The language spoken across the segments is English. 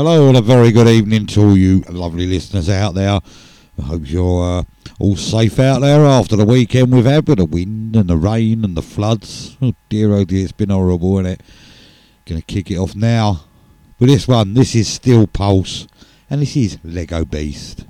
Hello and a very good evening to all you lovely listeners out there. I hope you're uh, all safe out there after the weekend we've had with the wind and the rain and the floods. Oh dear, oh dear, it's been horrible, isn't it? Gonna kick it off now with this one. This is Steel Pulse and this is Leggo Beast.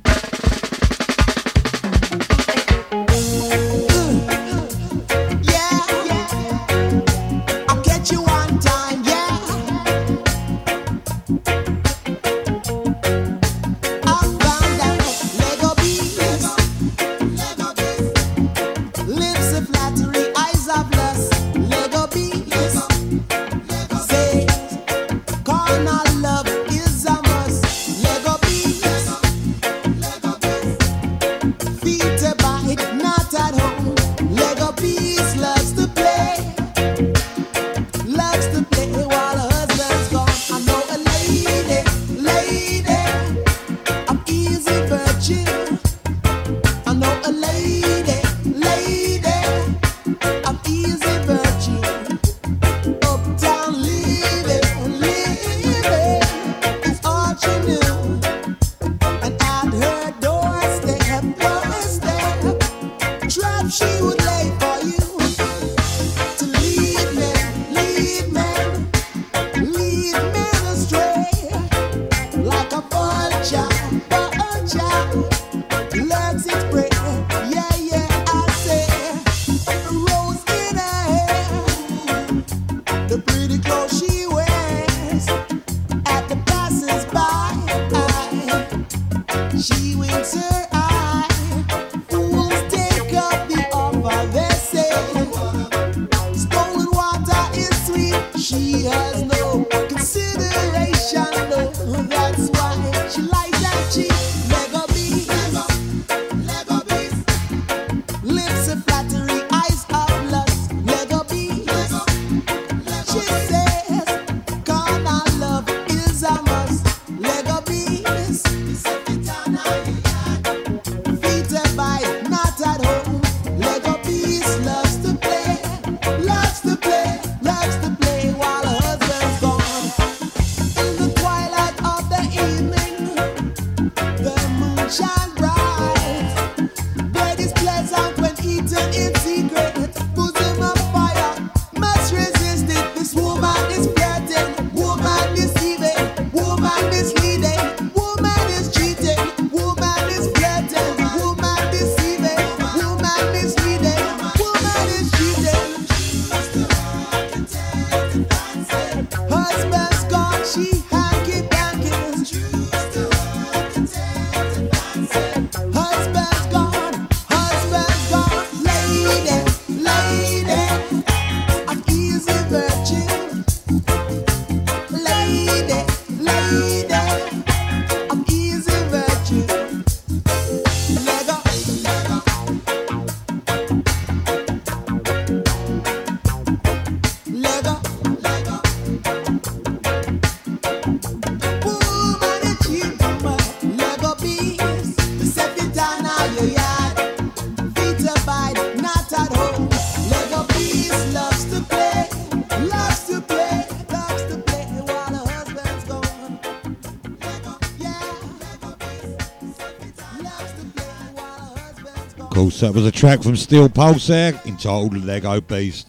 That was a track from Steel Pulse there entitled Leggo Beast.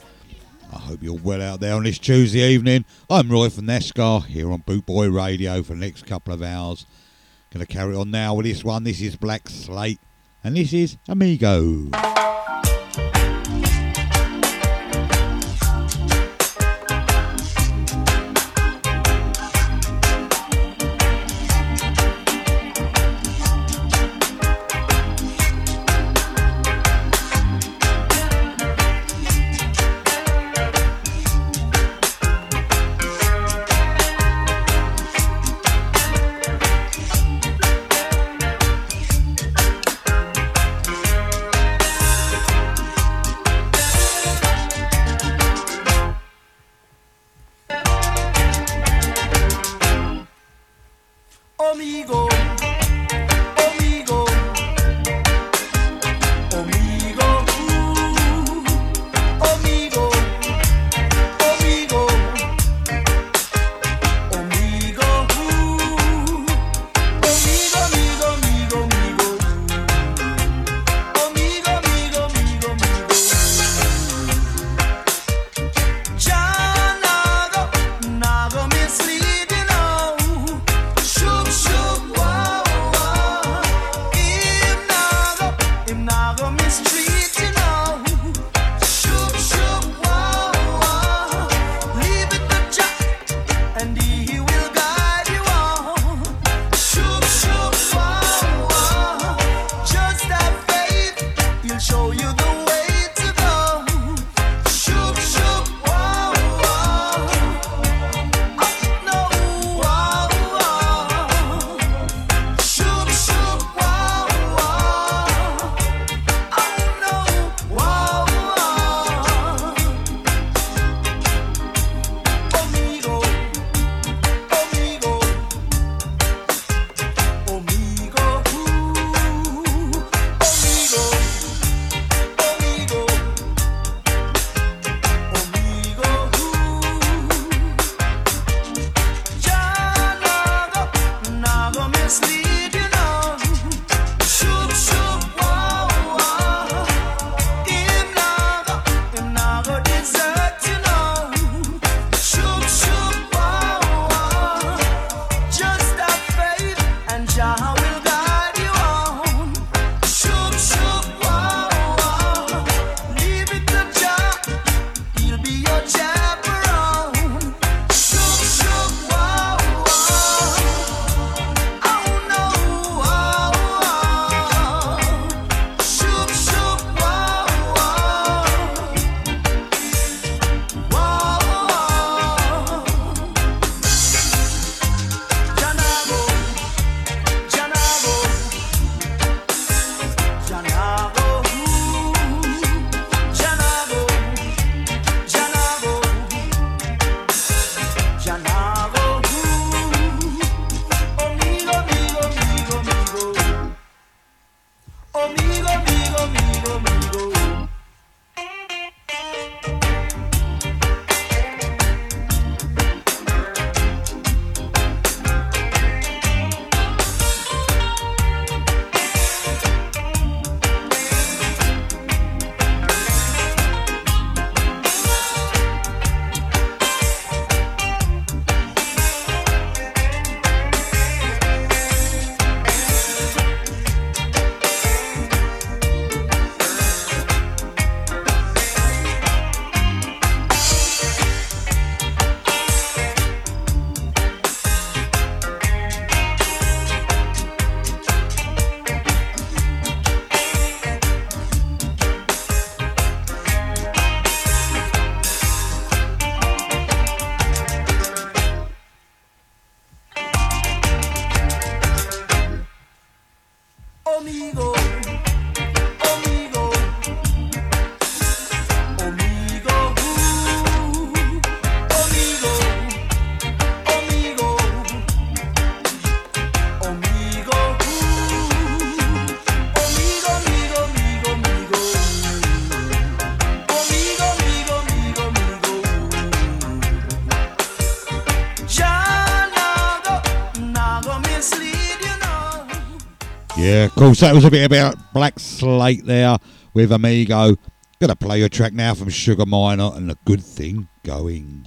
I hope you're well out there on this Tuesday evening. I'm Roy from Nescar here on Bootboy Radio for the next couple of hours. Gonna carry on now with this one. This is Black Slate and this is Amigo. Of course, that was a bit about Black Slate there with Amigo. Gonna play your track now from Sugar Minott and a good thing going.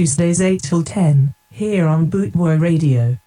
Tuesdays 8 till 10, here on Bootboy Radio.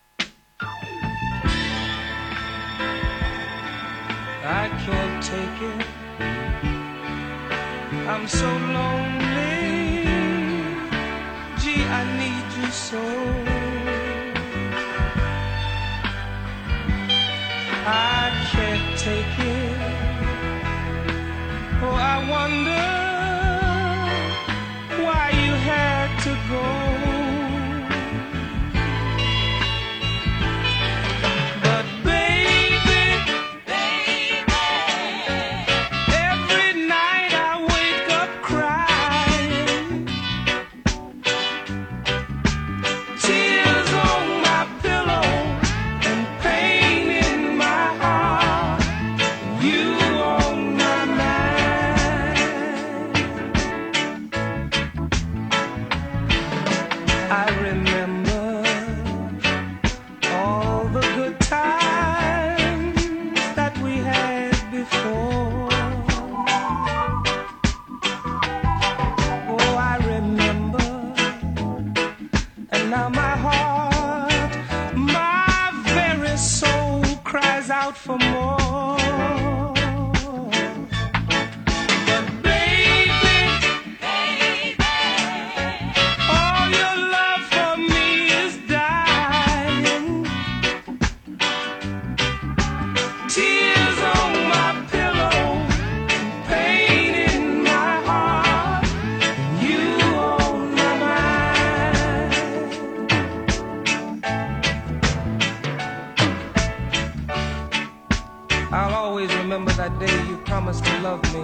Remember that day you promised to love me.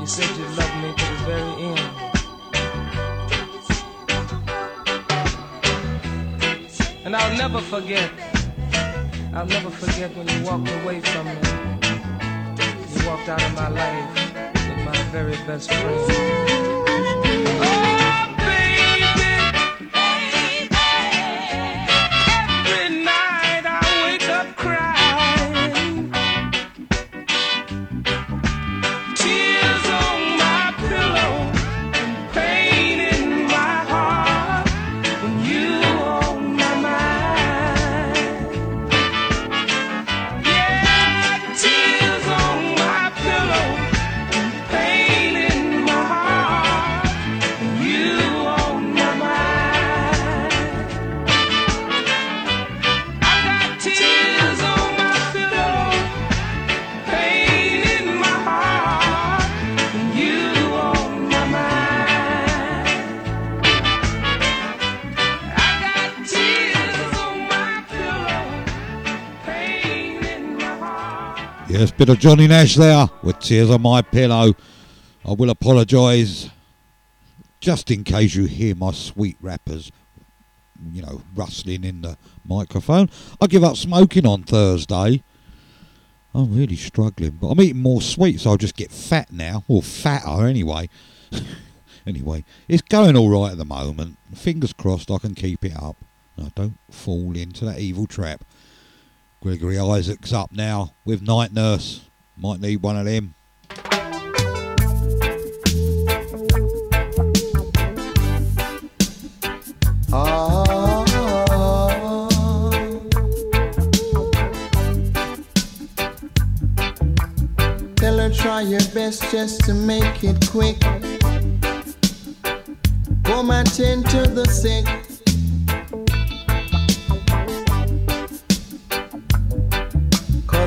You said you'd love me to the very end. And I'll never forget. I'll never forget when you walked away from me. You walked out of my life with my very best friend. Oh, bit of Johnny Nash there with tears on my pillow. I will apologise just in case you hear my sweet rappers, you know, rustling in the microphone. I give up smoking on Thursday. I'm really struggling, but I'm eating more sweets, so I'll just get fat now, or fatter anyway. anyway, it's going all right at the moment. Fingers crossed I can keep it up. I don't fall into that evil trap. Gregory Isaacs up now with Night Nurse. Might need one of them. Ah. Tell her try your best just to make it quick. Come attend to the sick.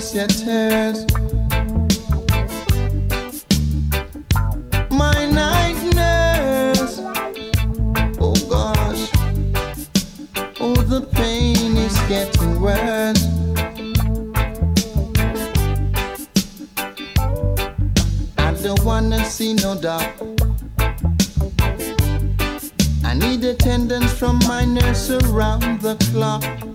Thirst. My night nurse. Oh gosh. Oh, the pain is getting worse. I don't wanna see no doubt. I need attendance from my nurse around the clock.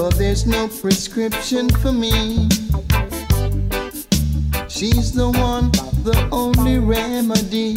Cause there's no prescription for me. She's the one, the only remedy.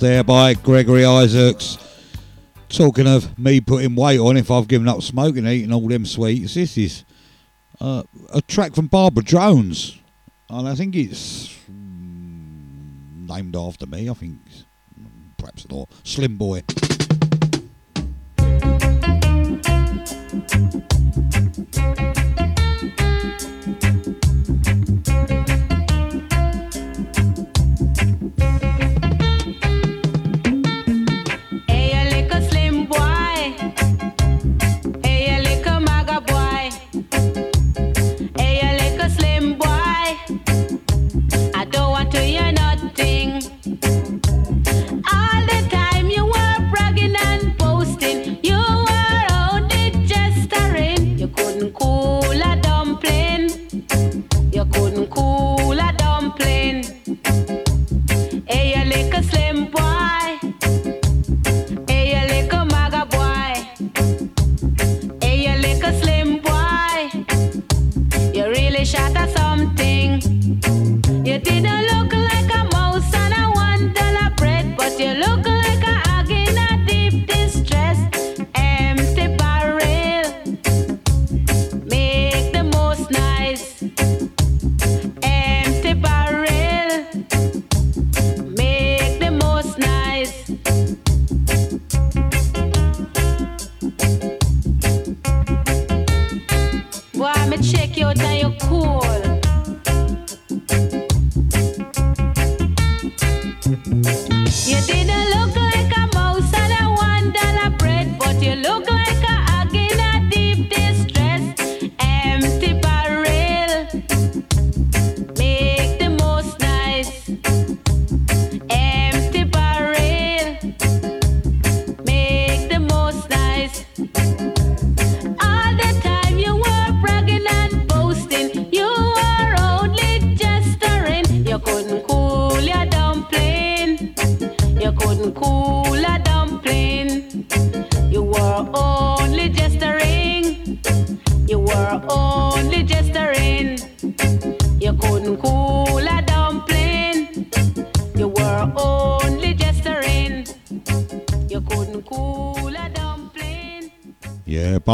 There by Gregory Isaacs. Talking of me putting weight on if I've given up smoking eating all them sweets, this is uh, a track from Barbara Jones. And I think it's named after me. I think perhaps not. Slim Boy.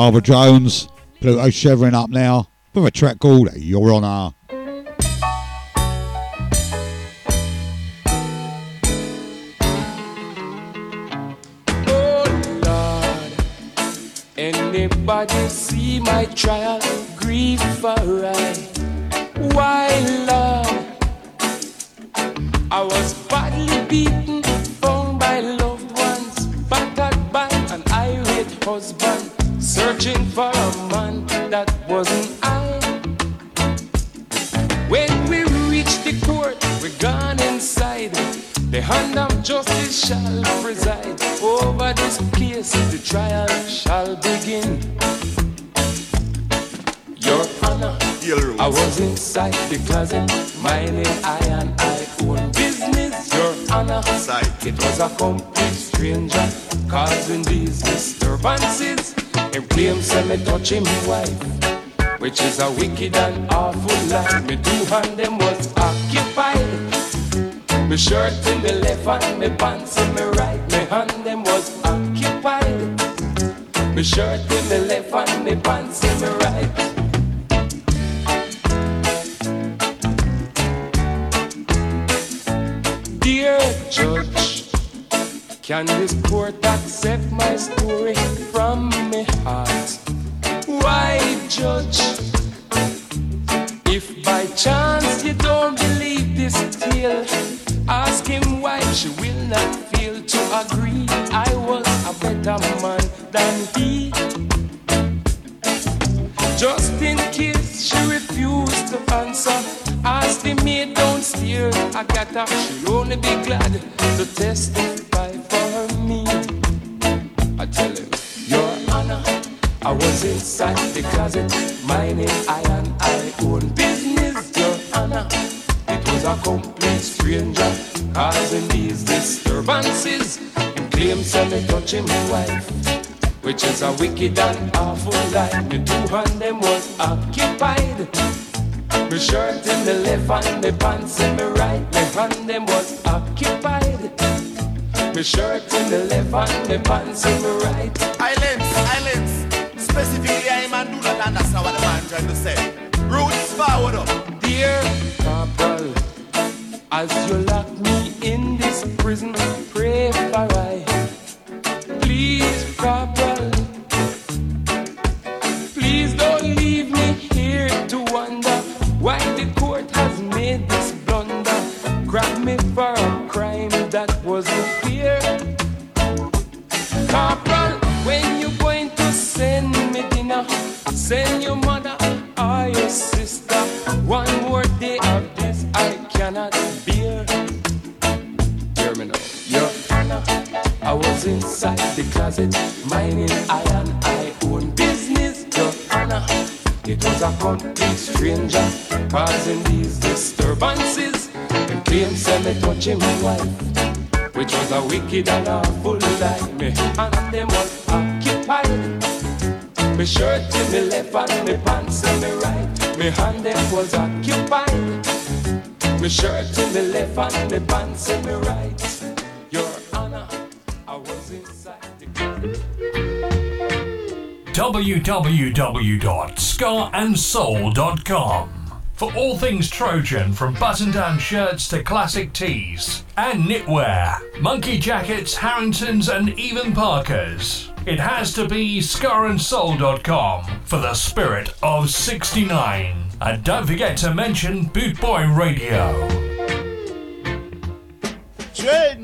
Barbara Jones. Pluto Shervington up now with a track called Your Honour. Oh anybody see my trial? Grief for I. Why, Lord? I was badly beaten, found by loved ones, battered by an irate husband, searching for a man that wasn't I. When we reach the court, we're gone inside. The hand of justice shall preside over this case. The trial shall begin. Your Honor, I was inside the closet, minding I and I own business. Your Honor, it was a complete stranger causing these disturbances. Him claims say me touch him wife which is a wicked and awful lie. Me two hand them was occupied. Me shirt in the left and me pants in me right. Me hand them was occupied. Me shirt in me left and me pants in me right. Dear judge, can this court accept my story from me heart? Why judge? If by chance you don't believe this tale, ask him why she will not fail to agree. I was a better man than he. Just in case she refused to answer, ask the maid downstairs. Agatha, she'll only be glad to testify for me. I tell him, Your Honor, I was inside the closet, minding I and I own business. Your Honor, it was a complete stranger causing these disturbances. And claims that me touching my wife which is a wicked and awful lie. Me two hand them was occupied. Me shirt in the left and me pants in me right. Me hand them was occupied. Me shirt in the left and me pants in me right. Islands, islands. Specifically, I man do not understand what the man trying to say. Roots forward up. Dear Corporal, as you lock me in this prison, pray for I. Please, Corporal, please don't leave me here to wonder why the court Grab me for a crime that wasn't clear. Corporal, when you going to send me dinner, send your mother or your sister. One more day of this I cannot bear. Hear me. Your Honor, I was inside the closet, minding I and I own business. Your Honor, it was a complete stranger causing these disturbances. Claims say me touching my wife, which was a wicked and awful lie. Me and them was occupied. Me shirt in me left and me pants in me right. Me hand them was occupied. Me shirt in me left and me pants in me right. Your Honor, I was inside the www.scarandsoul.com for all things Trojan from button down shirts to classic tees and knitwear, monkey jackets, Harringtons, and even Parkers. It has to be scarandsoul.com for the spirit of 69. And don't forget to mention Bootboy Radio. Train to scavenge.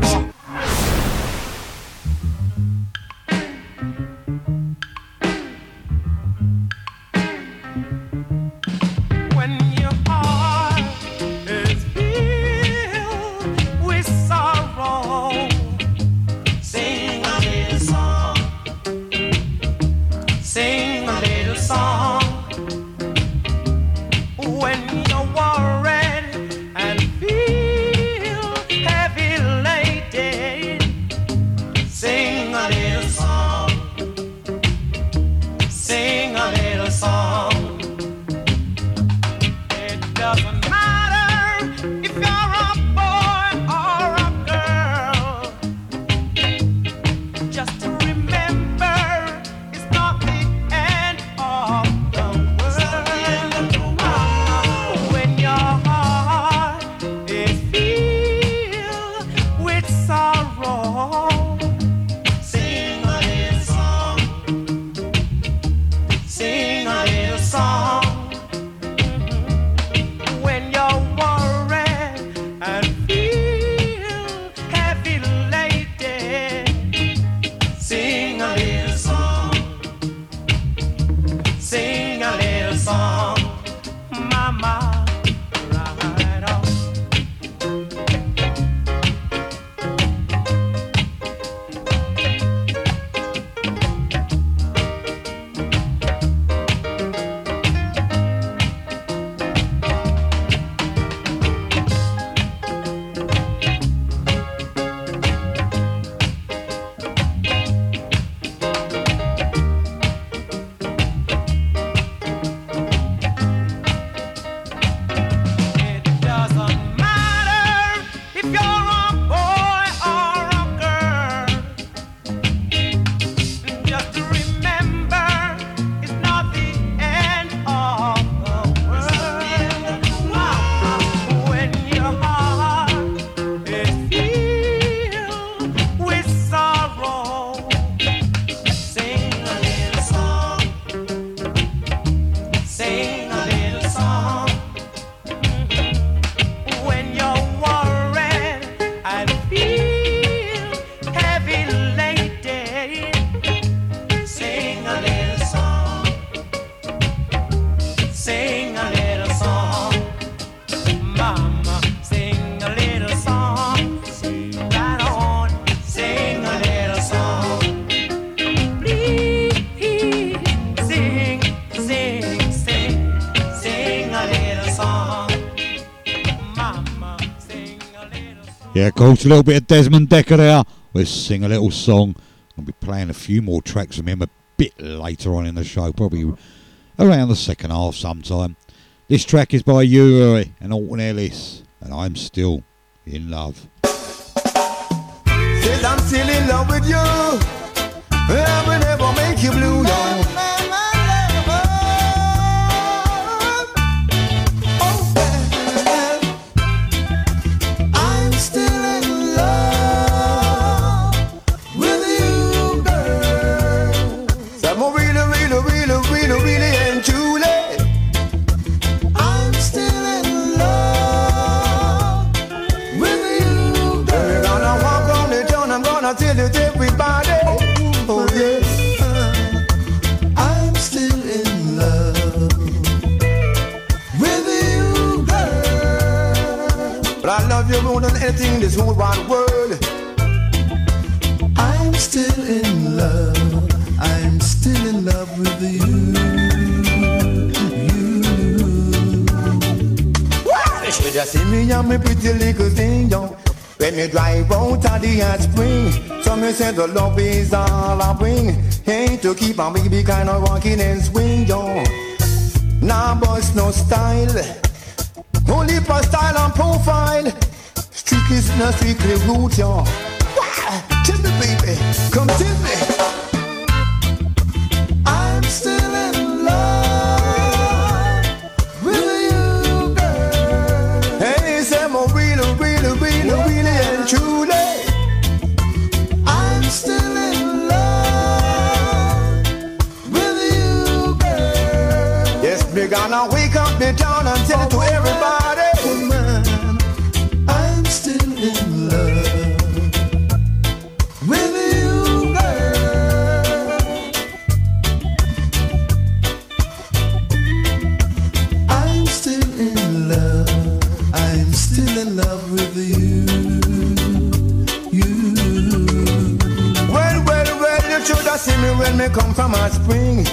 Course, a little bit of Desmond Dekker there. We'll sing a little song. I'll be playing a few more tracks from him a bit later on in the show, probably around the second half sometime. This track is by U-Roy and Alton Ellis, and I'm still in love. Says I'm still in love with you. I will never make you blue, more than anything in this whole wide world. I'm still in love. I'm still in love with you. You should have seen me and me pretty little thing, yo. When me drive out of the hot spring, so me say the love is all I bring. Hey, to keep my baby kind of walking and swing, yo. Nah, boss, no style. Only for style and profile. Strictly, no root, yo. Wah! Tell me, baby, come tell me. I'm still in love with you, girl. Hey, say I'm oh, really, really, really, really and truly. I'm still in love with you, girl. Yes, me gonna wake up the town and tell it to me come from a spring.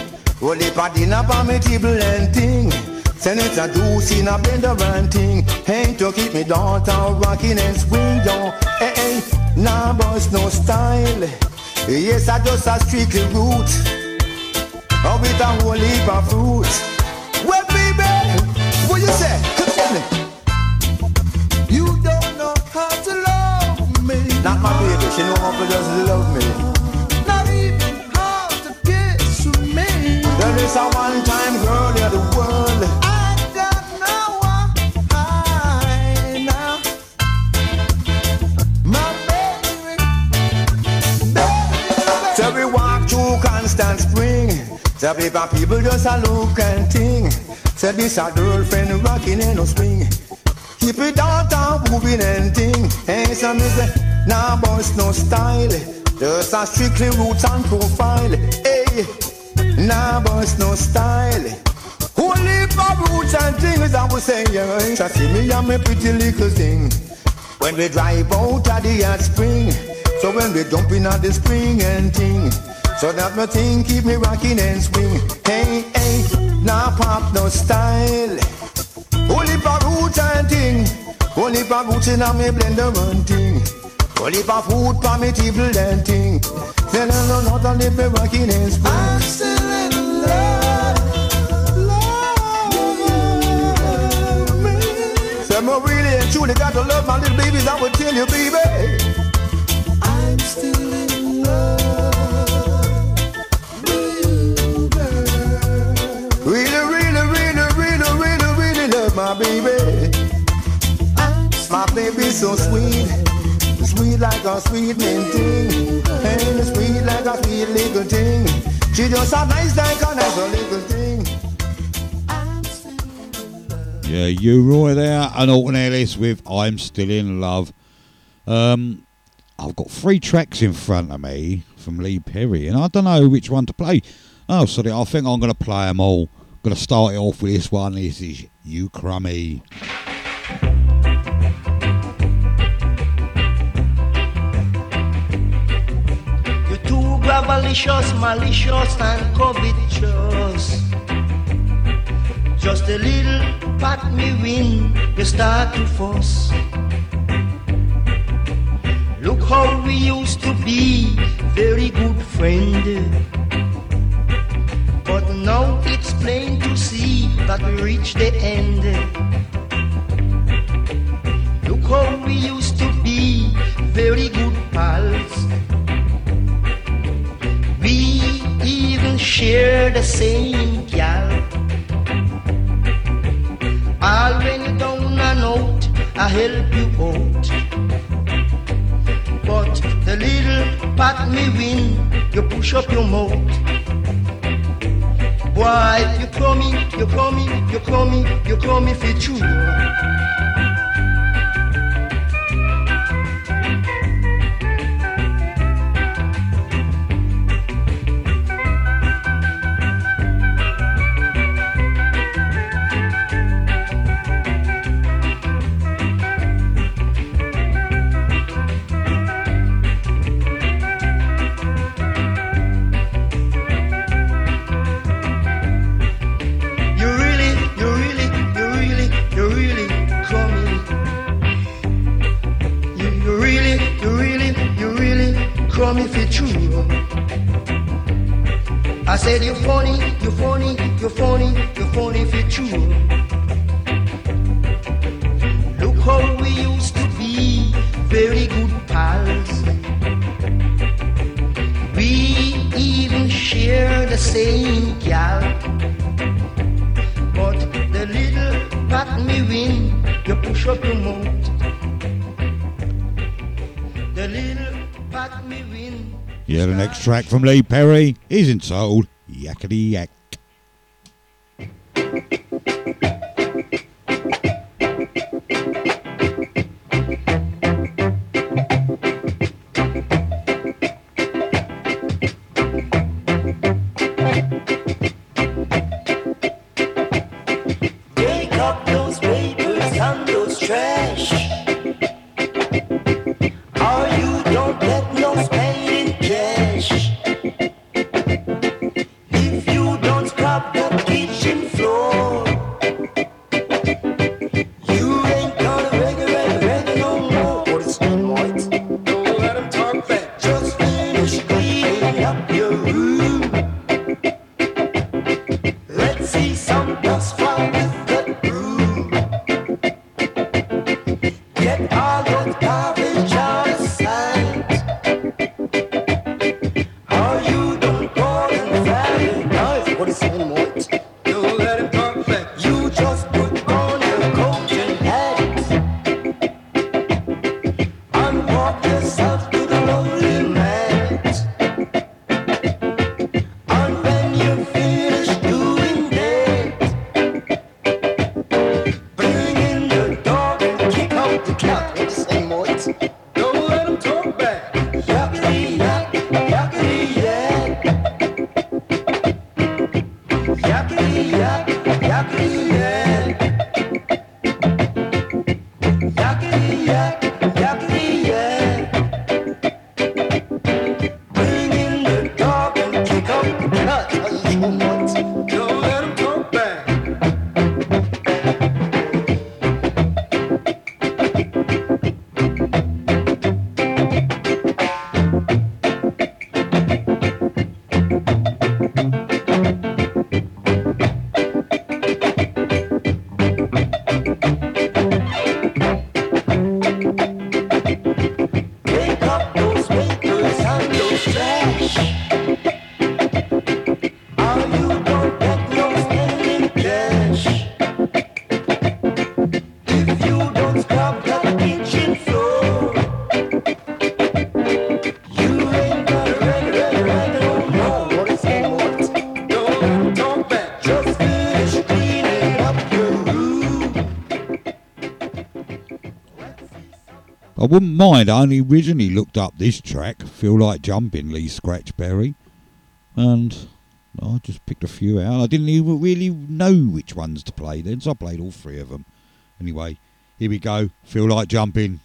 Only for dinner for me table and thing. Send it a juice in a blender and thing. Hey, to keep me daughter rocking and swing down. Hey, eh, eh, hey, nah, boss, no style. Yes, I just a strictly root. Oh, with a whole heap of fruit. Well, baby, what you say? Come me. You don't know how to love me. Not my baby, she know how to just love me. Me. There is a one-time girl in the world. I don't know why now. My baby, baby. So we walk through constant spring. So people, people just a look and think. Say this a girlfriend rocking in no swing. Keep it down, down, moving and thing. Hey, so me say, nah, boss, no style. Just a strictly roots and profile. Nah, boss, no style. Only for roots and things I was saying. So see me and me pretty little thing. When we drive out of the hot spring. So when we jump in at the spring and thing. So that my thing keep me rocking and swing. Hey, hey, nah, pop, no style. Only for roots and thing. Only for roots in a me blender and thing. Only for food for me table and thing. Then I know not only me rocking and spring. Me really and truly got to love my little babies. I will tell you, baby. I'm still in love with girl. Really, really, really, really, really, really love my baby. My baby so sweet, sweet like a sweet mint thing, and sweet like a sweet little thing. She just a nice like a nice little thing. Yeah, U-Roy there and Alton Ellis with I'm Still in Love. Um, I've got three tracks in front of me from Lee Perry, and I don't know which one to play. Oh, sorry, I think I'm going to play them all. going to start it off with this one. This is You Crummy. You're too gravelicious, malicious, and covetous. Just a little pat me win you start to fuss. Look how we used to be, very good friend. But now it's plain to see that we reach the end. Look how we used to be, very good pals. We even share the same gal. When you down and out, I'll help you out. But the little pat me win, you push up your mouth. If you coming, you coming, you coming, you coming for true. Coming it's true. I said you're funny, you're funny, you're funny, you're funny if it's true. Look how we used to be, very good pals. We even share the same gal. But the little pat me win, you push up your mouth. The next track from Lee Perry is entitled Yakety Yak. Wouldn't mind. I only originally looked up this track, Feel Like Jumping, Lee Scratch Perry, and I just picked a few out. I didn't even really know which ones to play then, so I played all three of them. Anyway, here we go. Feel Like Jumping.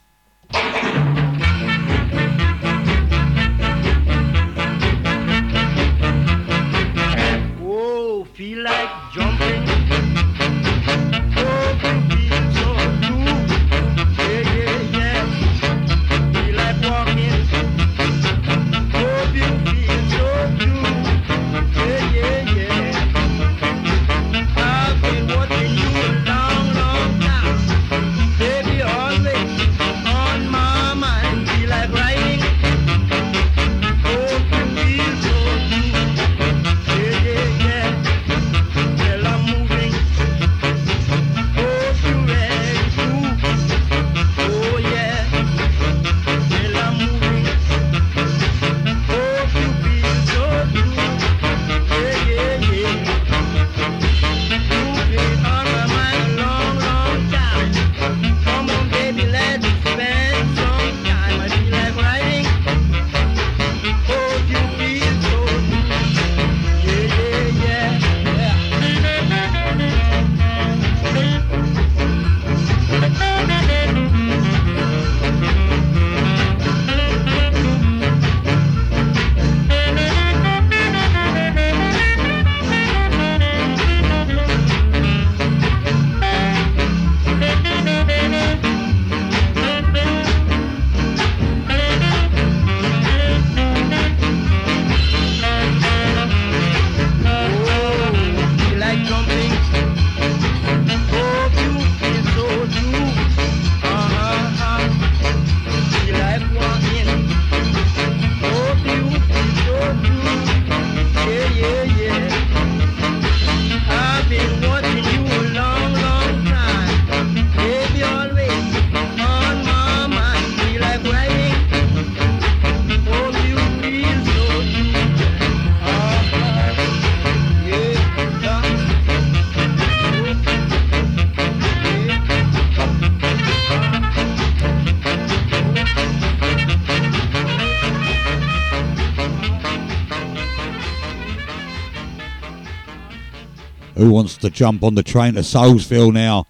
wants to jump on the train to Soulsville now?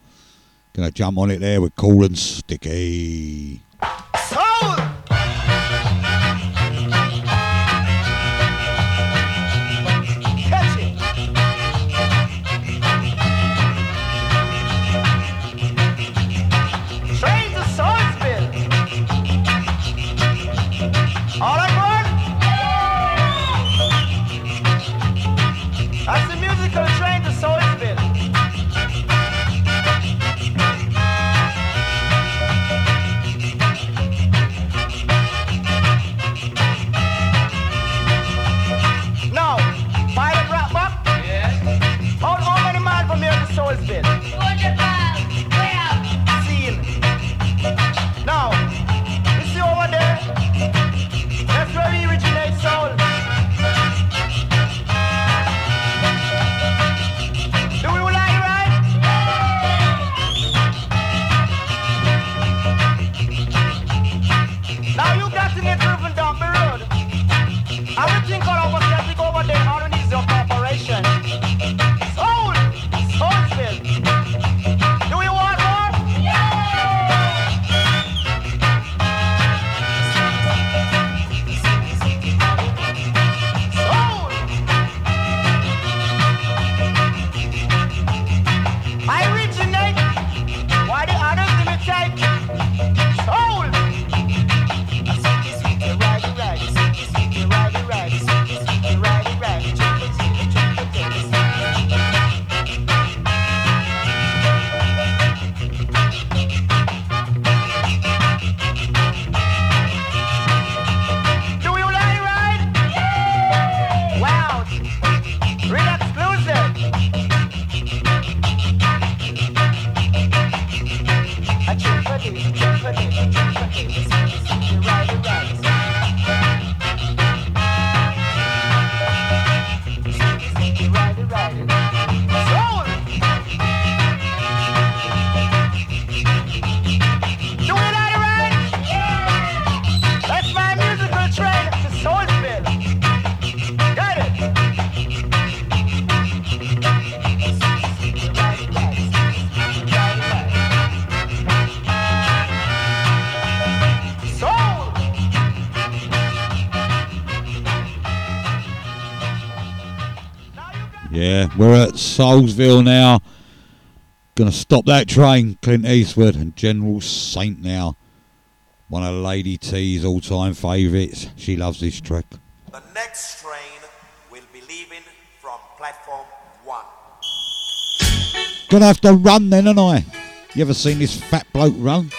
Gonna jump on it there with Cool and Sticky. Soulsville now. Gonna stop that train, Clint Eastwood and General Saint now. One of Lady T's all time favourites. She loves this track. The next train will be leaving from platform one. Gonna have to run then, and I? You ever seen this fat bloke run?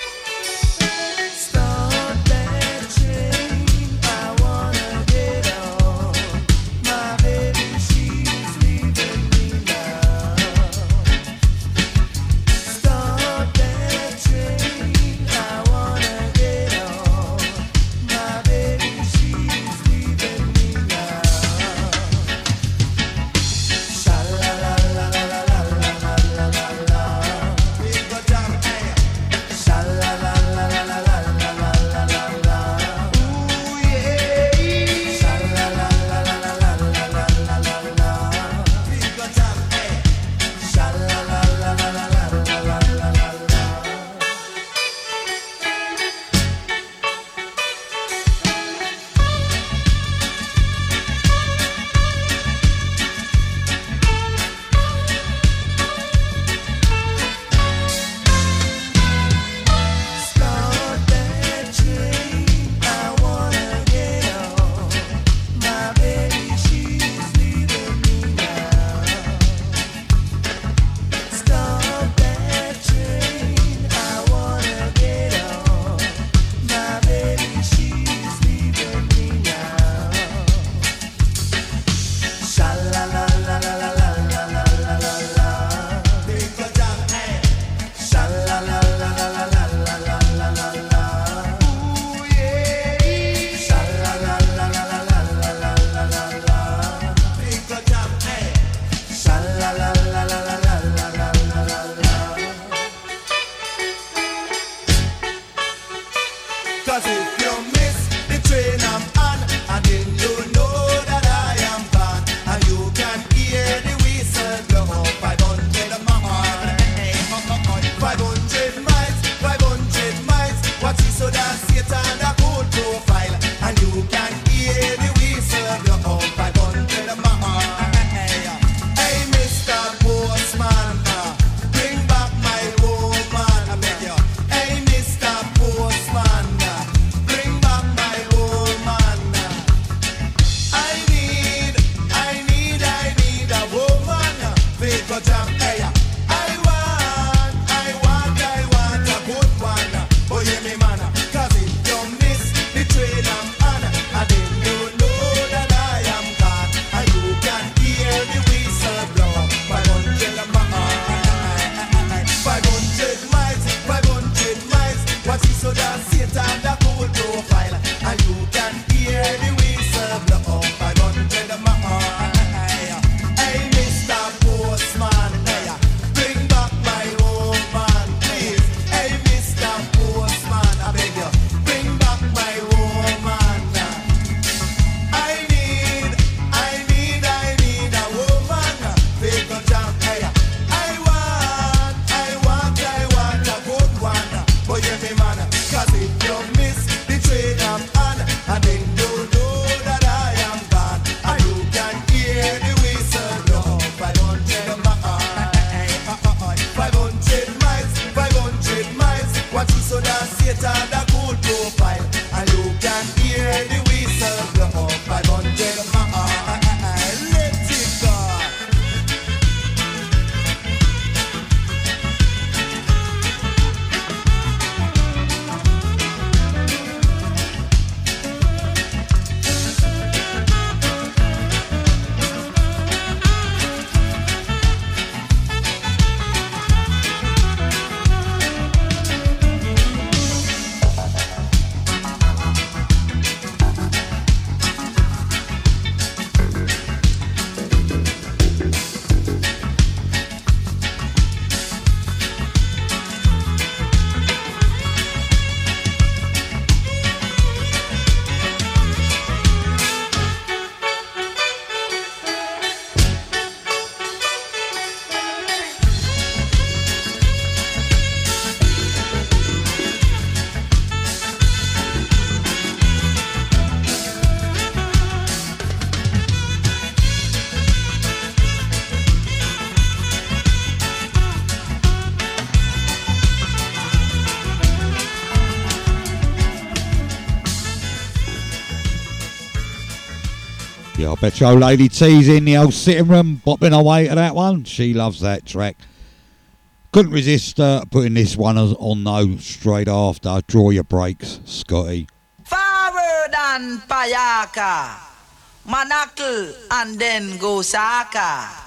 Petro Lady T's in the old sitting room, bopping away to that one. She loves that track. Couldn't resist uh, putting this one on though straight after. Draw your brakes, Scotty. Forward and Payaka, Manakl and then go Saka.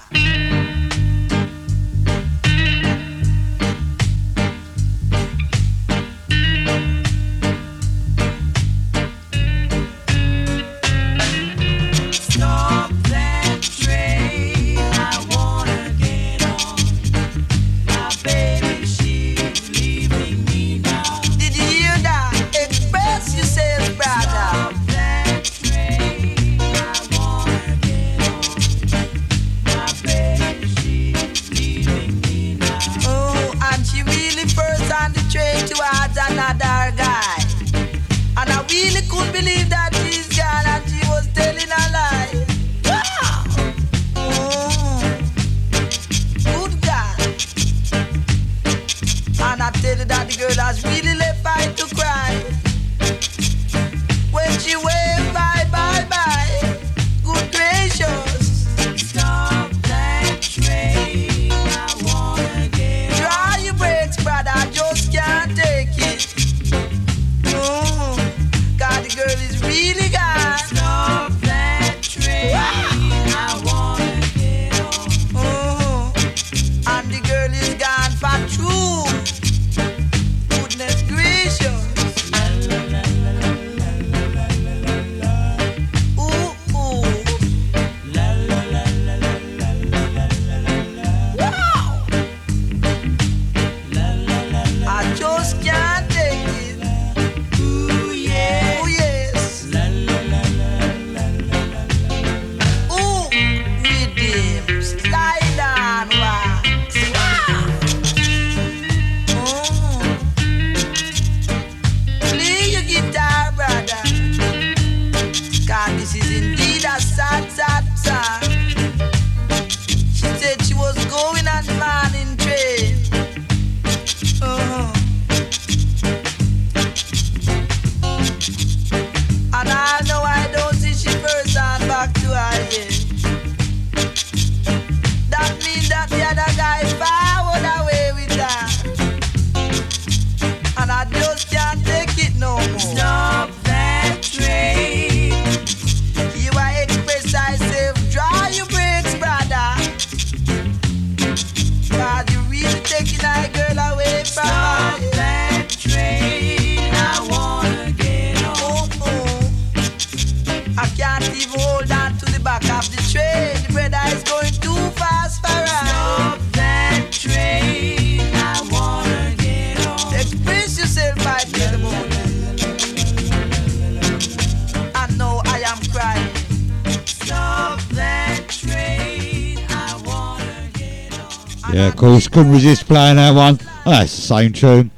Course, couldn't resist playing that one. Oh, that's the same tune.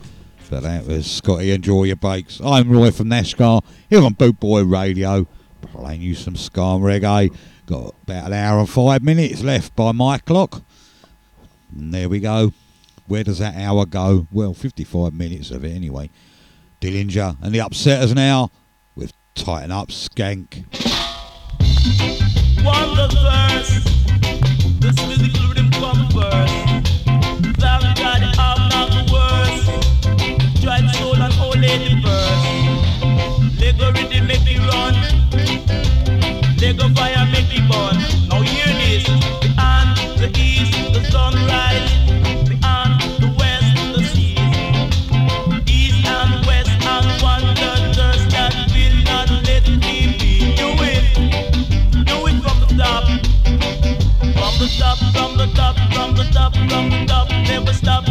But that was Scotty Enjoy Your Bakes. I'm Roy from Nashgar, here on Boot Boy Radio, playing you some ska reggae. Got about an hour and five minutes left by my clock. And there we go. Where does that hour go? Well, 55 minutes of it anyway. Dillinger and the Upsetters now with Tighten Up Skank. Wonder first, this musical rhythm come first. Never stop,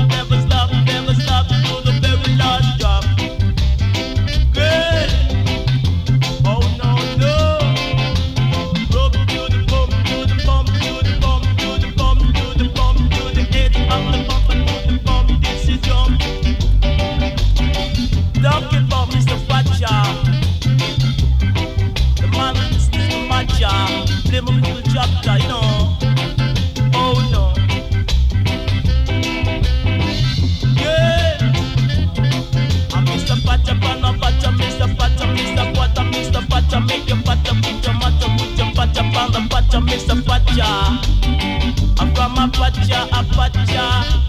from a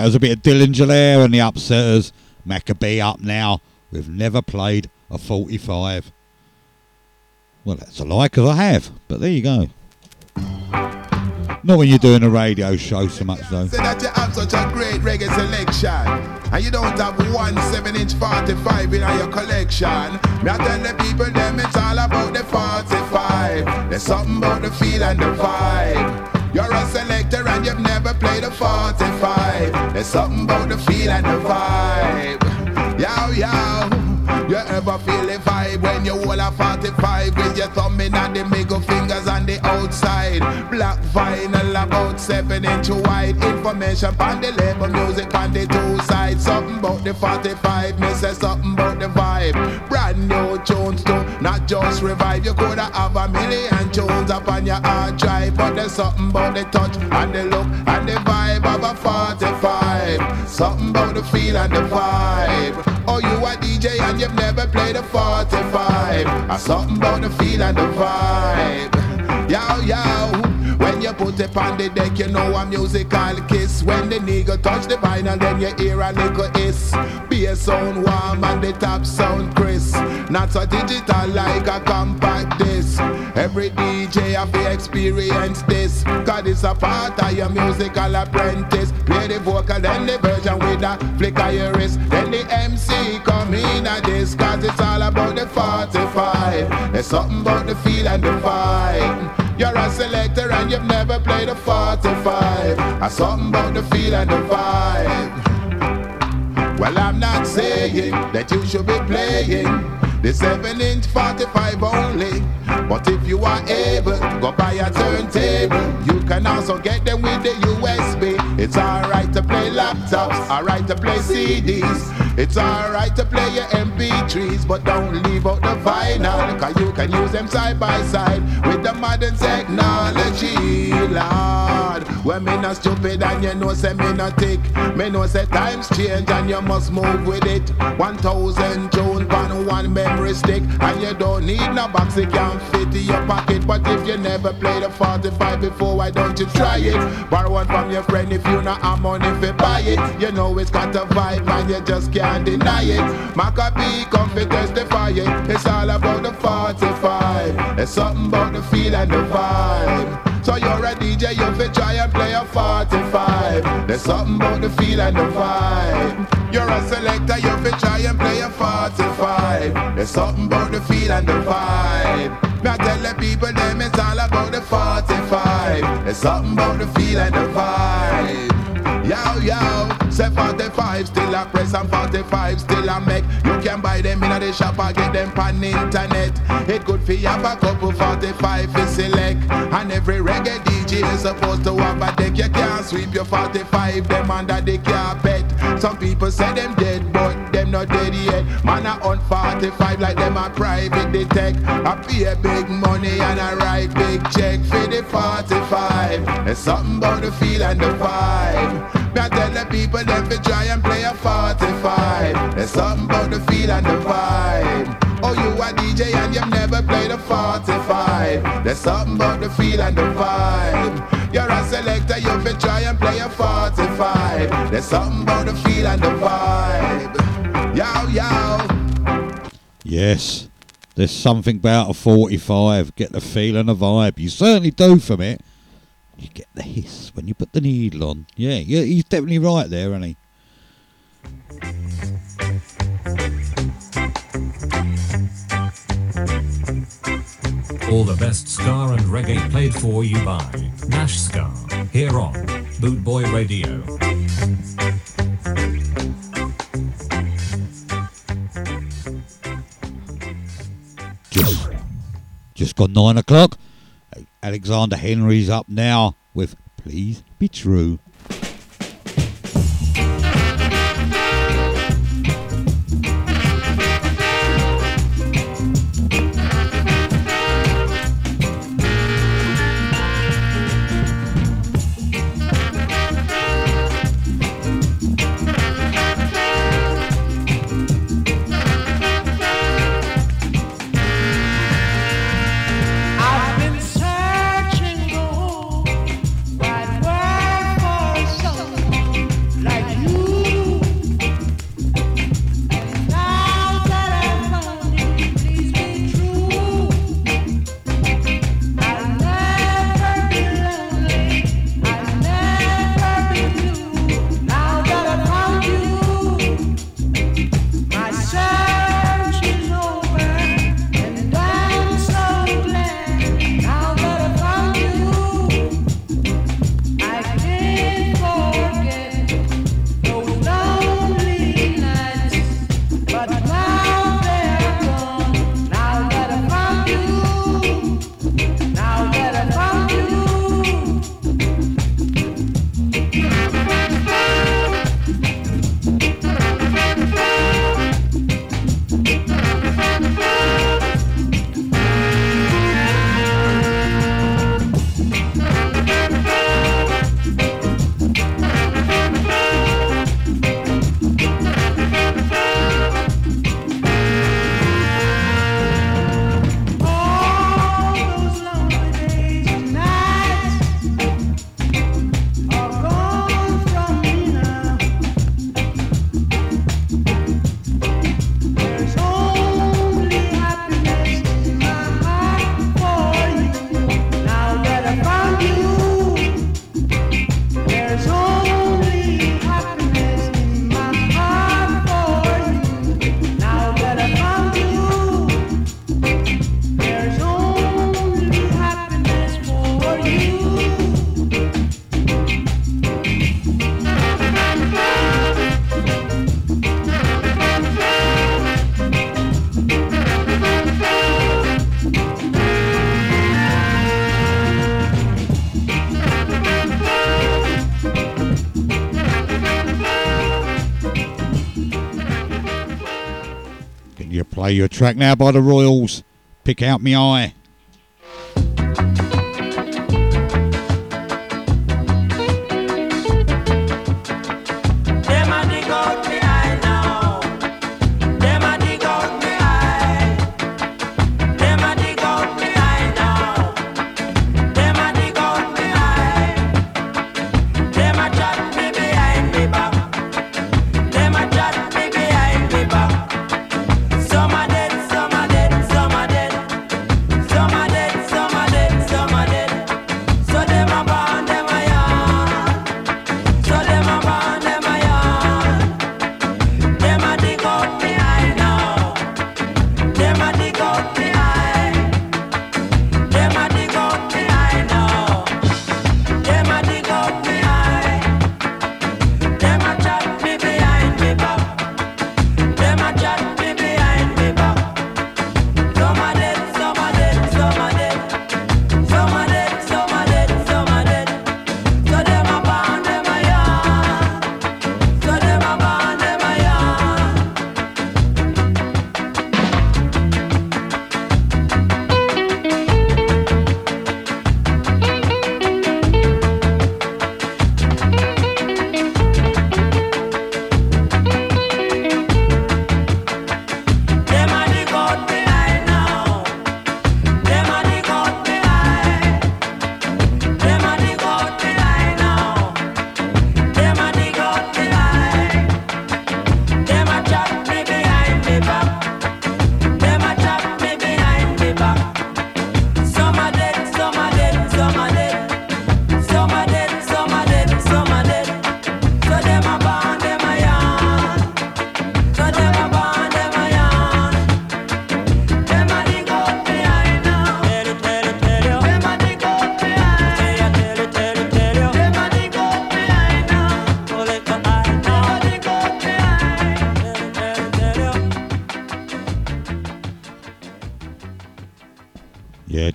that was a bit of Dillinger there and the Upsetters. Macka B up now. We've never played a 45. Well, that's a lie, 'cause I have. But there you go. Not when you're doing a radio show so much, though. Say that you have such a great reggae selection And you don't have one 7-inch 45 in your collection Me I tell the people them it's all about the 45 There's something about the feel and the vibe You're a selector and you've never played a 45 There's something about the feel and the vibe. Yow yow you ever feel the vibe when you hold a 45 with your thumb in and the middle fingers on the outside? Black vinyl about 7 inch wide. Information on the label, music on the two sides. Something about the 45, me say something about the vibe. Brand new tunes too, not just revive. You coulda have a million tunes up on your hard drive, but there's something about the touch and the look and the vibe of a 45. Something about the feel and the vibe. DJ and you've never played a 45. Or something about the feel and the vibe. Yow, yow. When you put it on the deck, you know a musical kiss. When the nigga touch the vinyl, then you hear a little hiss. Bass sound warm and the top sound crisp. Not so digital like a compact disc. Every DJ have to experience this. Cause it's a part of your musical apprentice. Play the vocal, then the version with a flick of your wrist. Then the MC come in at this. Cause it's all about the 45. There's something about the feel and the vibe. You're a selector and you've never played a 45. Or something about the feel and the vibe. Well, I'm not saying that you should be playing the 7 inch 45 only. But if you are able, to go buy a turntable. You can also get them with the USB. It's alright to play laptops, alright to play CDs. It's alright to play your MP3s, but don't leave out the vinyl. Cause you can use them side by side with the modern technology, Lord. When me not stupid and you know say me not tick. Me know say times change and you must move with it. 1000 tune on one memory stick. And you don't need no box, it can fit in your pocket. But if you never played a 45 before, why don't you try it? Borrow one from your friend if you not have money you buy it. You know it's got a vibe and you just can't deny it. Macka B come fi testify it. It's all about the 45. There's something about the feel and the vibe. So you're a DJ, you fi try and play a 45. There's something about the feel and the vibe. You're a selector, you fi try and play a 45. There's something about the feel and the vibe. I tell the people them it's all about the 45. There's something about the feel and the vibe. Yo, yo, say 45 still a press and 45 still a make. You can buy them in the shop or get them on the internet. It for you have a couple 45 to select. And every reggae DJ is supposed to have a deck. You can't sweep your 45 them under the carpet. Some people say them dead, but them not dead yet. Man a on 45 like them a private detect. I pay big money and I write big check for the 45. There's something about the feel and the vibe. Me I tell the people them fi try and play a 45. There's something about the feel and the vibe. Oh, you a DJ and you've never played a 45. There's something about the feel and the vibe. You're a selector, you fi try and play a 45. There's something about the feel and the vibe. Yes, there's something about a 45. Get the feel and the vibe. You certainly do from it. You get the hiss when you put the needle on. Yeah, yeah, he's definitely right there, isn't he? All the best ska and reggae played for you by Nash Ska here on Boot Boy Radio. Just, just got nine o'clock. Alexander Henry's up now with Please Be True. Play your track now by the Royals. Pick out me eye.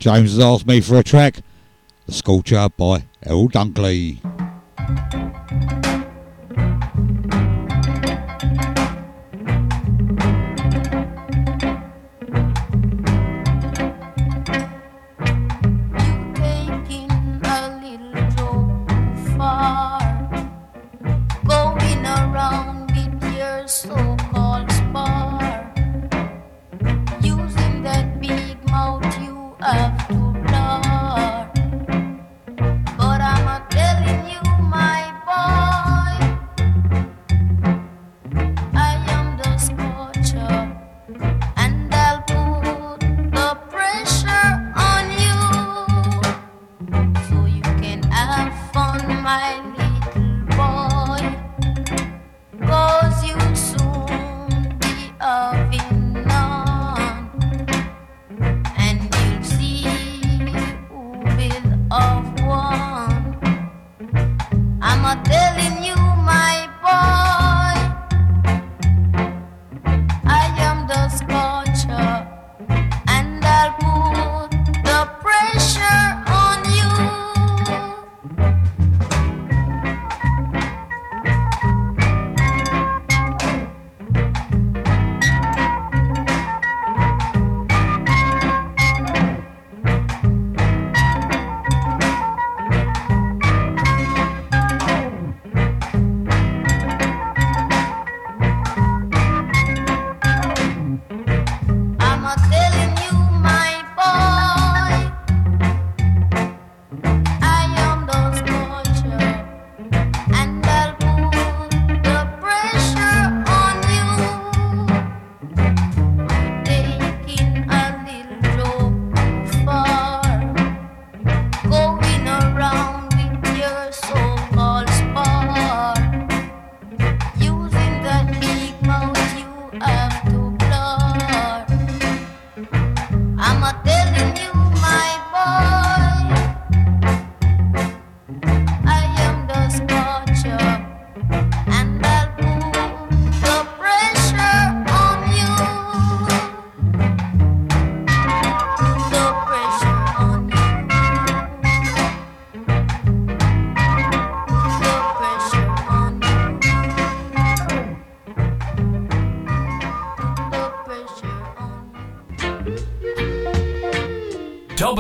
James has asked me for a track, The sculpture by L. Dunkley.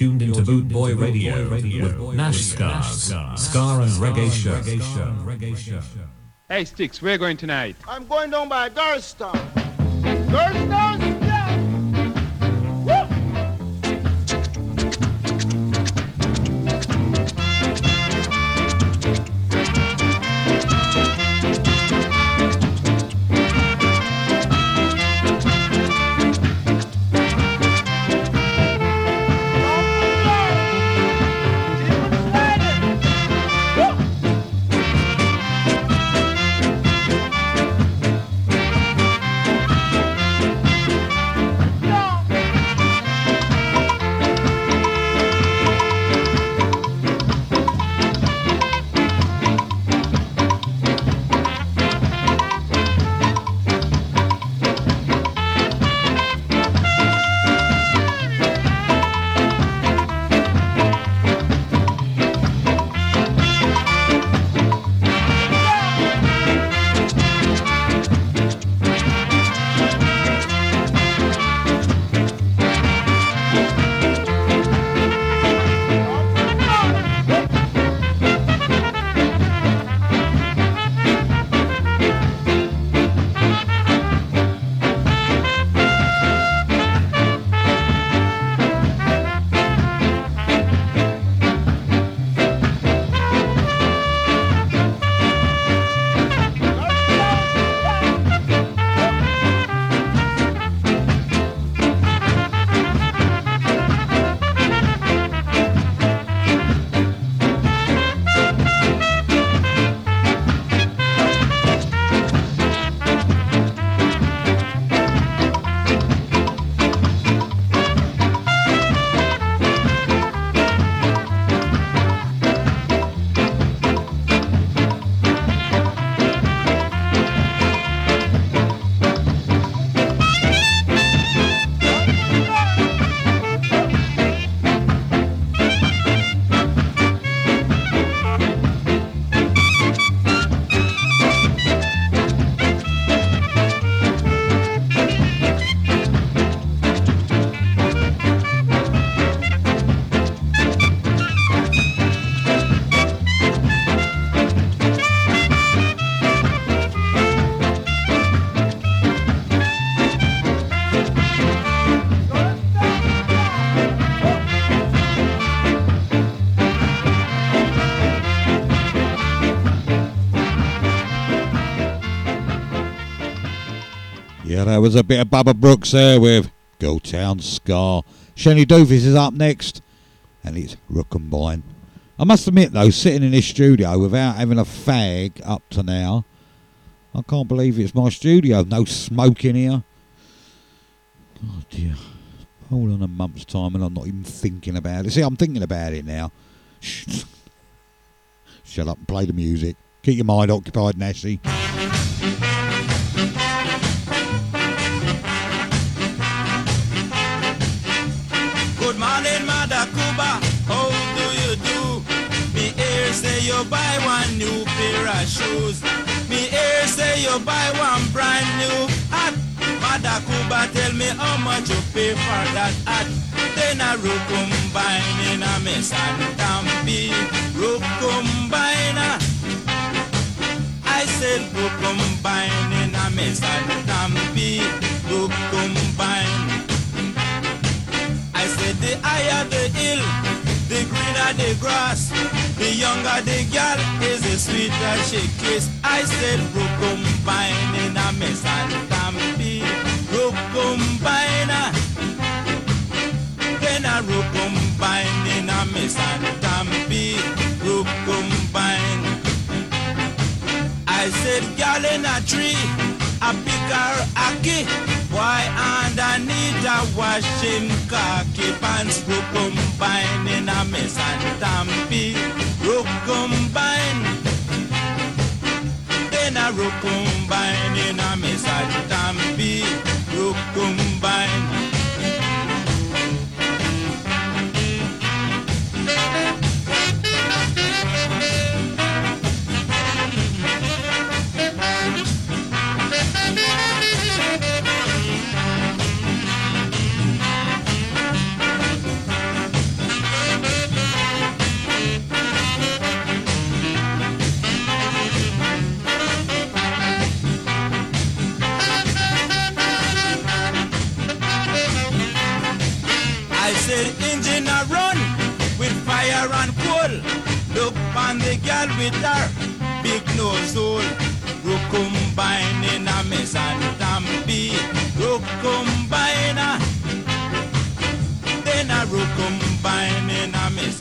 Tuned into Boot Boy Radio with Nash Scars, Scar and Reggae Show. Hey, Sticks, where are going tonight? I'm going down by Garston. Garston? That was a bit of Baba Brooks there with Go Town Scar. Shenley Duffus is up next, and it's Rukumbine. I must admit, though, sitting in this studio without having a fag up to now, I can't believe it's my studio. No smoke in here. Oh dear. Hold on a month's time, and I'm not even thinking about it. See, I'm thinking about it now. Shh. Shut up and play the music. Keep your mind occupied, Nasty. Say you buy one new pair of shoes. Me hear say you buy one brand new hat. Mother Cuba, tell me how much you pay for that hat. Then a combine in a mess and tampi. combine. I said combine in a mess and tampi. combine. I said the higher the hill, the greener the grass, the younger the girl is the sweeter she kiss. I said combine in a mess and tampi, combine. Then a combine in a mess and tampi, combine. I said girl in a tree, a bigger aki. Why underneath a wash him khaki pants Rook combine in a mess and tampi Rook combine Then a rook combine in a mess and tampi Rook with her big nose hole. Rook combine in a mess and tampi. Rook combine then a combine in a mess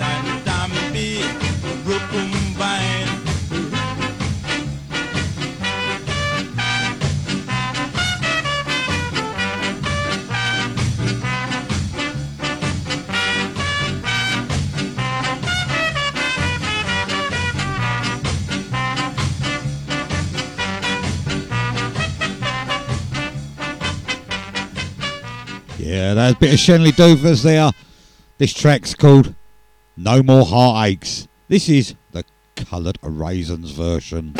That's a bit of Shenley Duffus there. This track's called No More Heartaches. This is the Coloured Raisins version.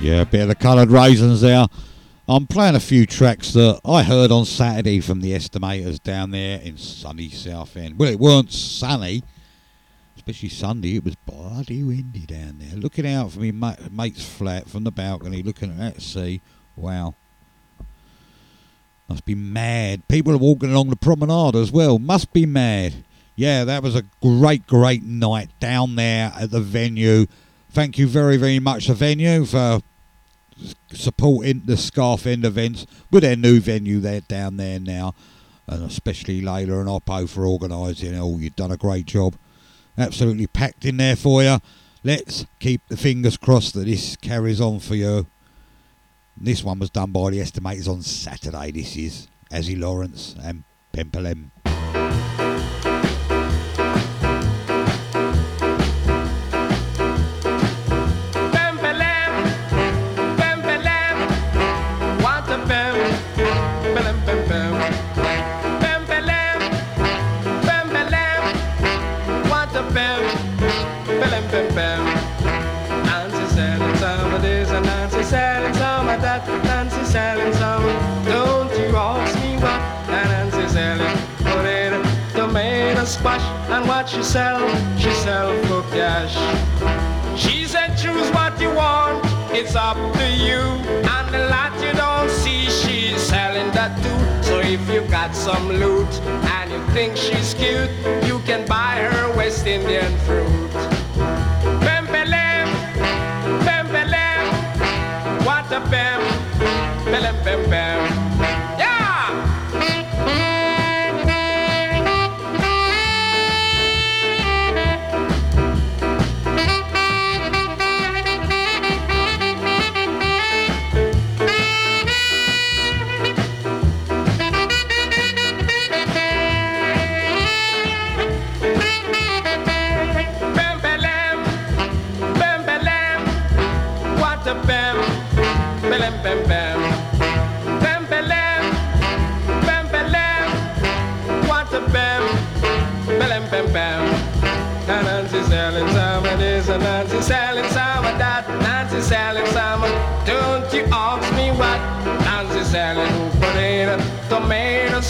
Yeah, a bit of the coloured raisins there. I'm playing a few tracks that I heard on Saturday from the estimators down there in sunny Southend. Well, it weren't sunny, especially Sunday. It was bloody windy down there. Looking out from my mate's flat from the balcony, looking at that sea. Wow. Must be mad. People are walking along the promenade as well. Must be mad. Yeah, that was a great, great night down there at the venue. Thank you very, very much, the venue, for supporting the Scarf End events with their new venue there down there now, and especially Layla and Oppo for organising it all. You've done a great job. Absolutely packed in there for you. Let's keep the fingers crossed that this carries on for you. This one was done by the estimators on Saturday. This is Azzy Lawrence and Pempelem. Sell, she sell for oh cash. She said, choose what you want, it's up to you. And the lot you don't see, she's selling that too. So if you got some loot and you think she's cute, you can buy her West Indian fruit. Bembelem, bembelem, what a bem, belem bem bem.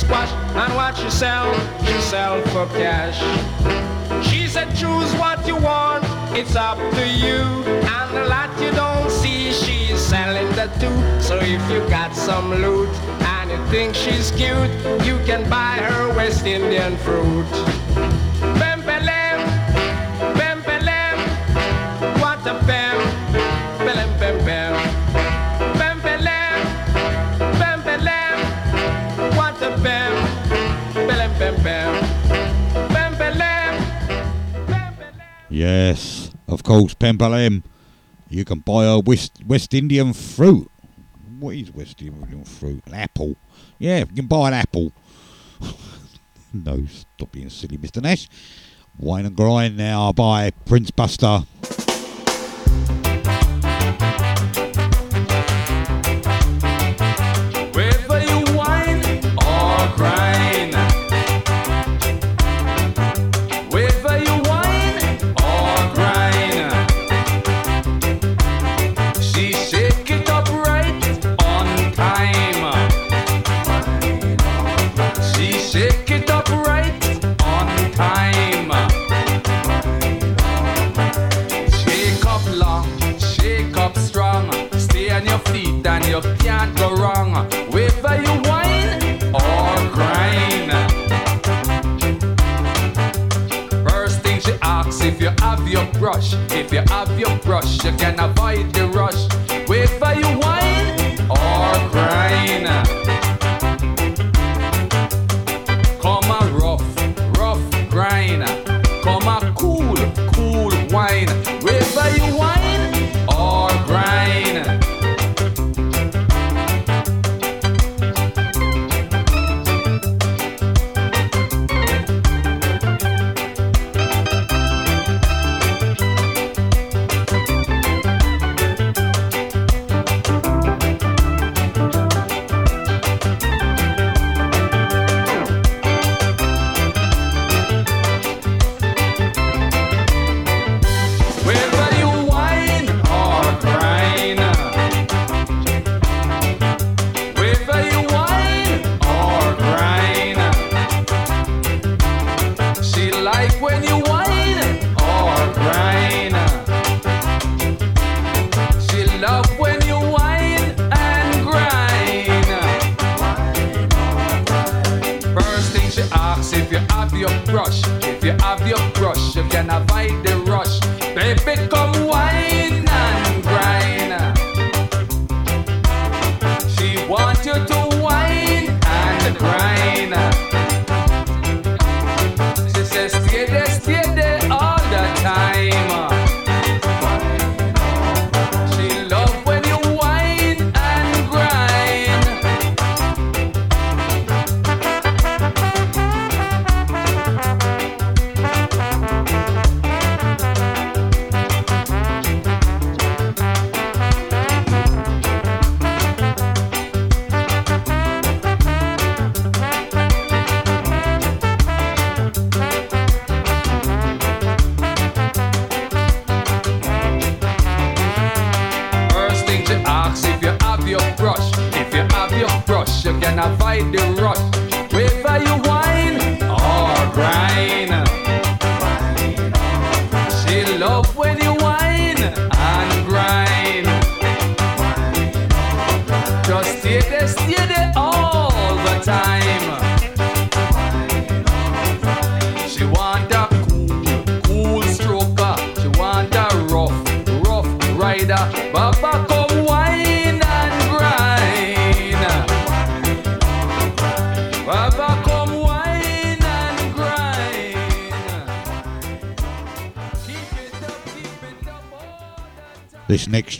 Squash, and watch she sell for cash. She said, choose what you want, it's up to you. And a lot you don't see, she's selling the too. So if you got some loot and you think she's cute, you can buy her West Indian fruit. Yes, of course, Pembalem. You can buy a West West Indian fruit. What is West Indian fruit? An apple. Yeah, you can buy an apple. no, stop being silly, Mr. Nash. Wine and Grind now by Prince Buster.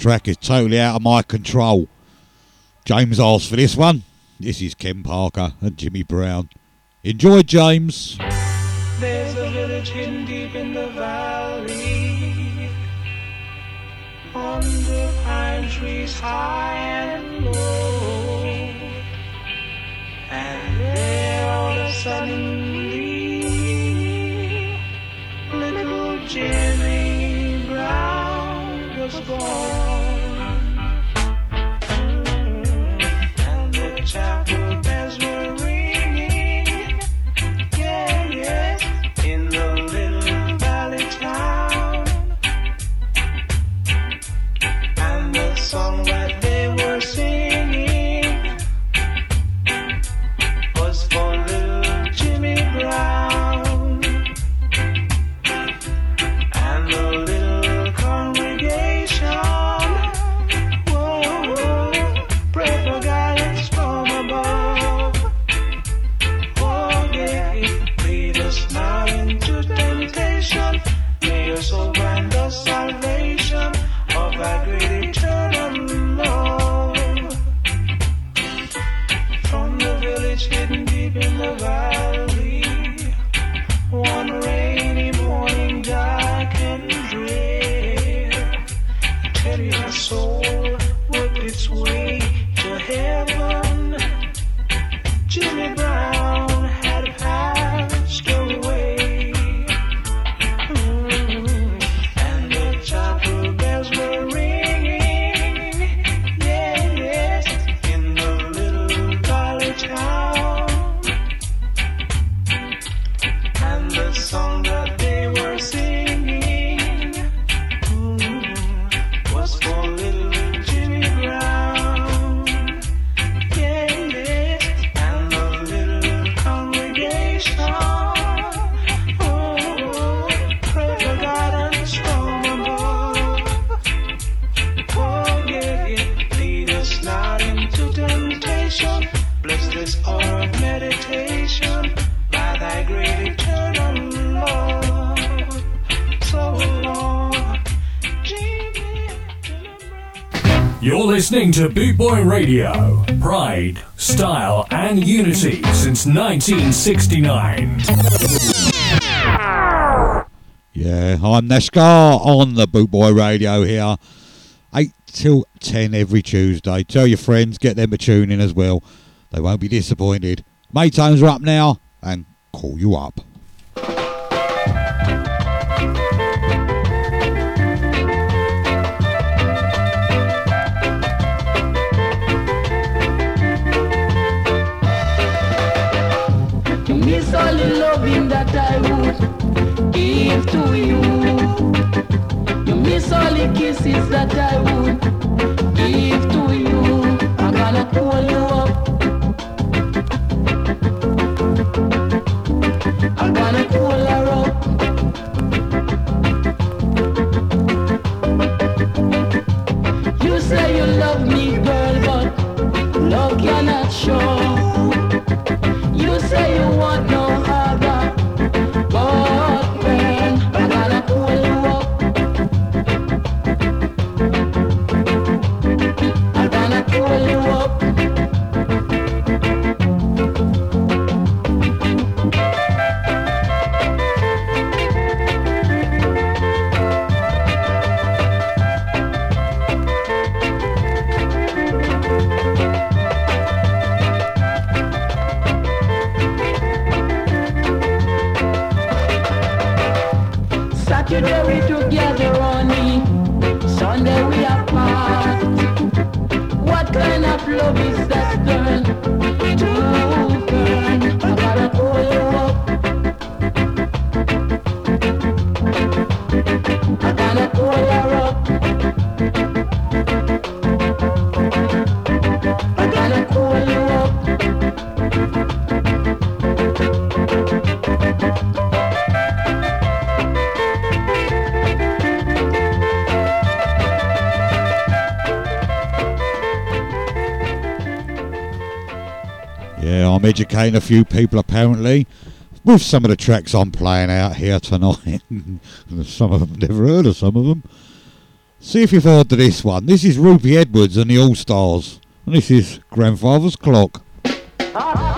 track is totally out of my control. James asked for this one. This is Ken Parker and Jimmy Brown. Enjoy, James. There's a village hidden deep in the valley, under pine trees high and low. And there all of a sudden, Jimmy Brown was born. to Boot Boy Radio. Pride, style, and unity since 1969. Yeah, I'm Neshkar on the Boot Boy Radio here. 8 till 10 every Tuesday. Tell your friends, get them to tune in as well. They won't be disappointed. Maytones are up now, and call you up. Saturday we together only, we apart. What kind of love is that? educating a few people apparently with some of the tracks I'm playing out here tonight. some of them never heard of some of them. See if you've heard of this one. This is Ruby Edwards and the All Stars, and this is Grandfather's Clock. Ah!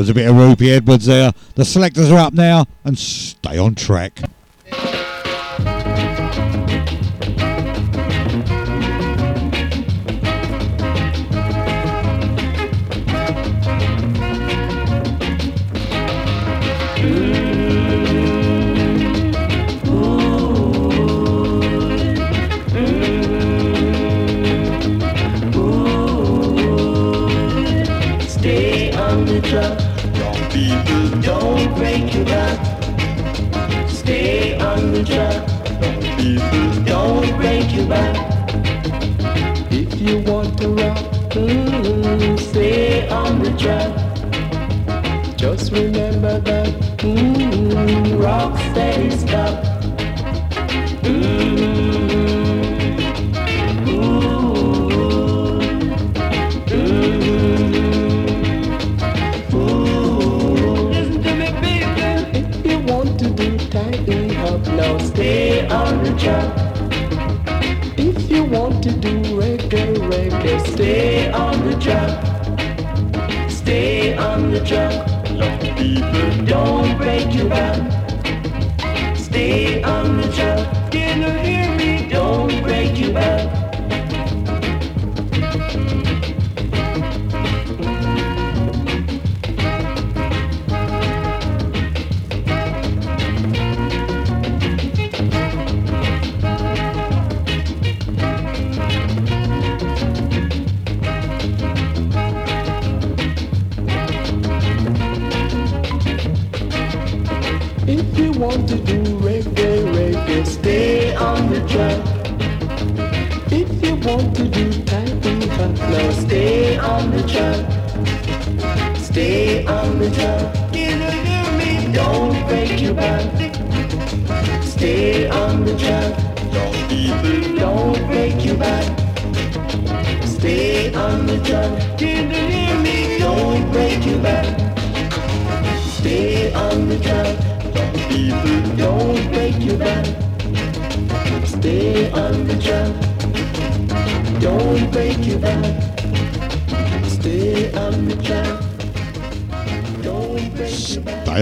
was a bit of Rupie Edwards there. The selectors are up now and stay on track. Stay on the job.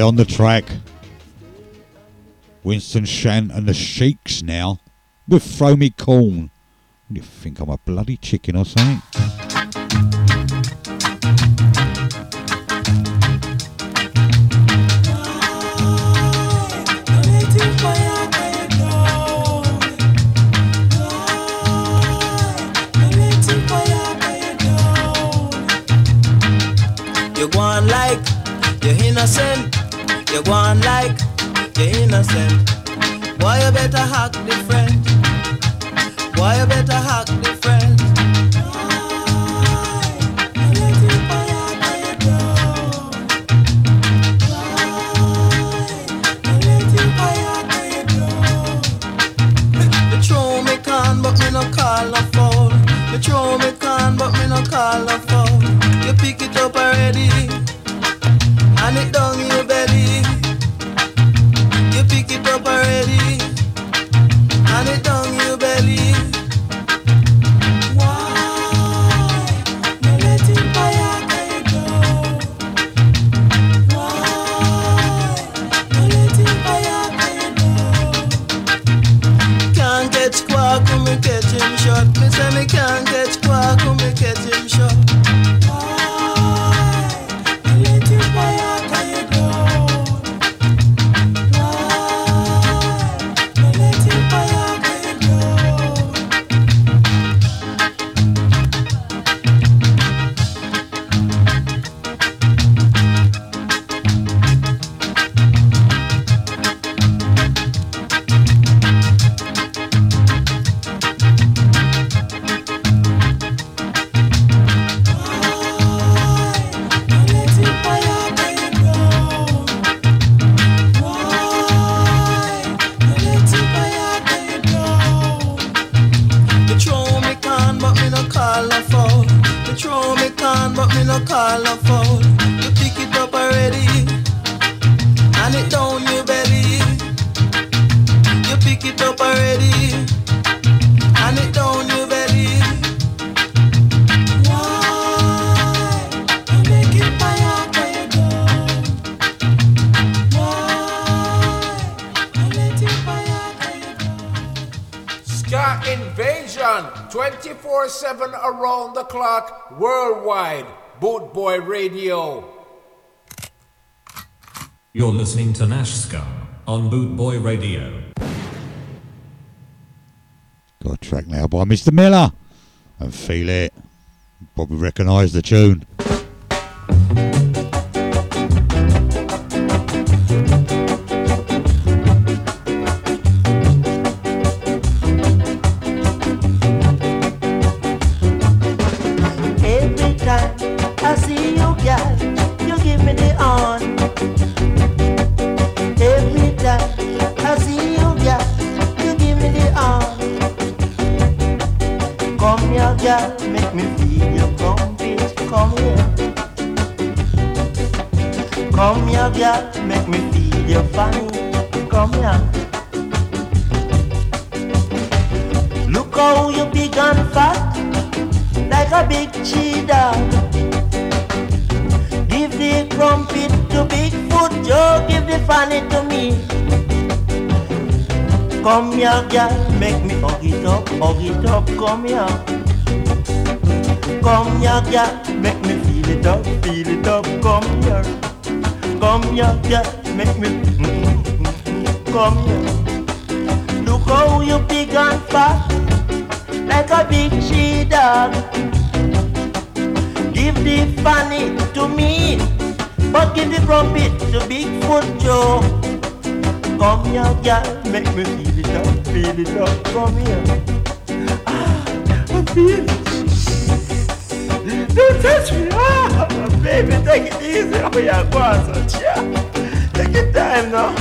On the track. Winston Shant and the Sheiks now with Throw Me Corn. What do you think I'm a bloody chicken or something? You go on like you're innocent. You go on like you're innocent. Why you better act different? Why you better Boy Radio. You're listening to Nash Ska on Boot Boy Radio. Got a track now by Mr. Miller. And feel it. Probably recognise the tune. Come here, girl, make me hug it up, hug it up, come here. Come here, girl, make me feel it up, feel it up, come here. Come here, girl, make me, mm-hmm, come here. Look how you big and fat, like a big she dog. Give the funny to me, but give the trumpet to Bigfoot Joe. Come here, girl, make me feel it up, feel it up. Come here. Ah, I feel it. Don't touch me, ah, baby, take it easy. Oh yeah, go on, so yeah. Take your time now.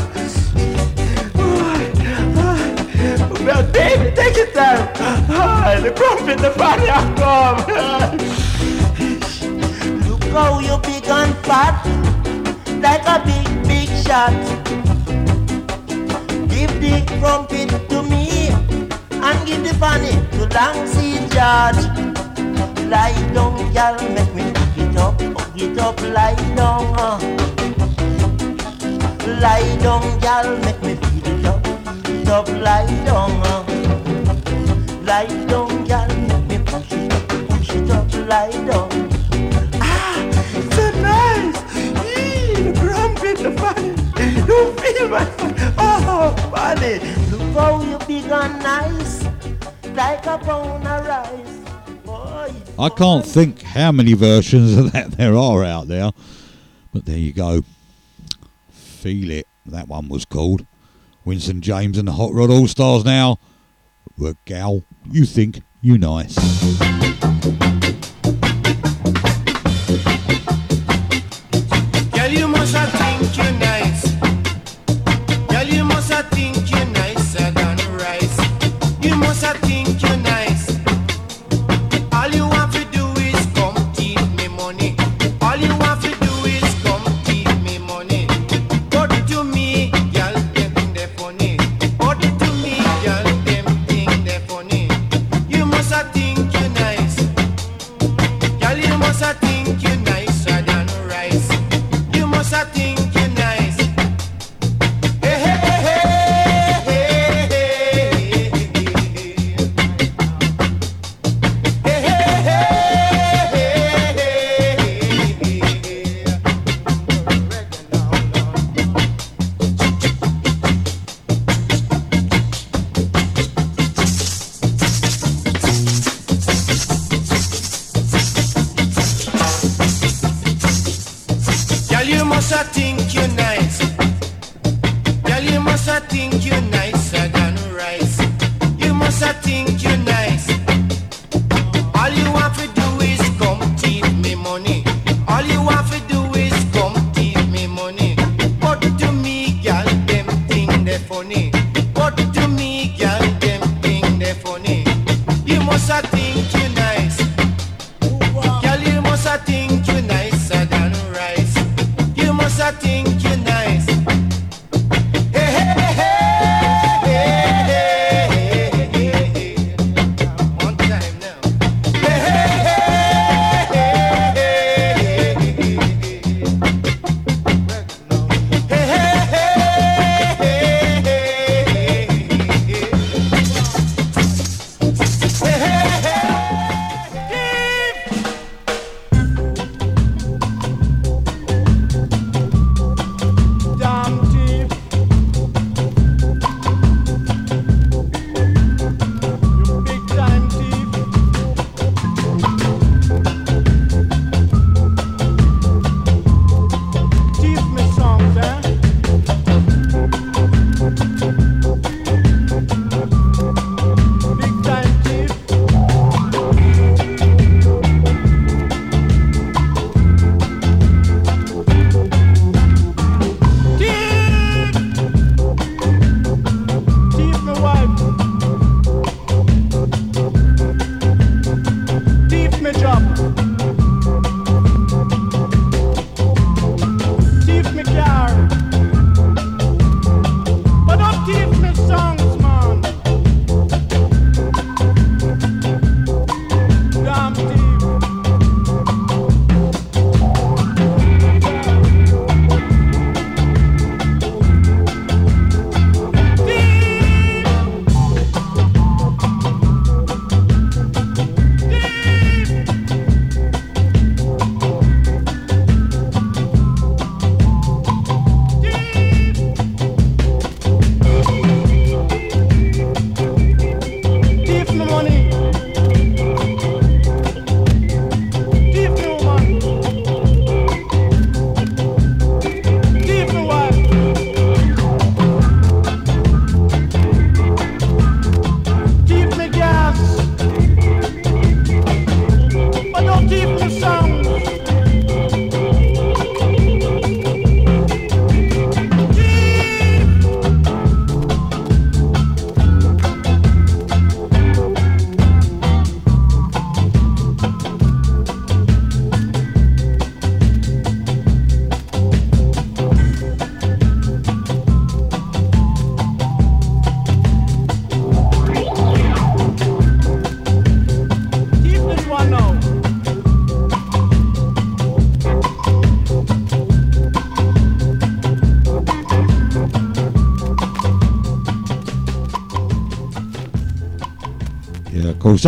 Well, baby, take your time. Ah, the crumpet, the body, come. Look how you big and fat, like a big, big shot. Give the trumpet to me, and give the funny to long sea George. Lie down, girl, make me it up, it up, lie down. Uh. Lie down, girl, make me feel it up, feel it up, lie down. Uh. Lie down, girl, make me push it up, push it up, lie down. Ah, so nice. Eee, the grumpy, the funny. You feel my Look how you big and nice, like a pound of rice. Boy, I can't think how many versions of that there are out there, but there you go. Feel it. That one was called. Winston James and the Hot Rod All Stars now. Work gal, you think you nice.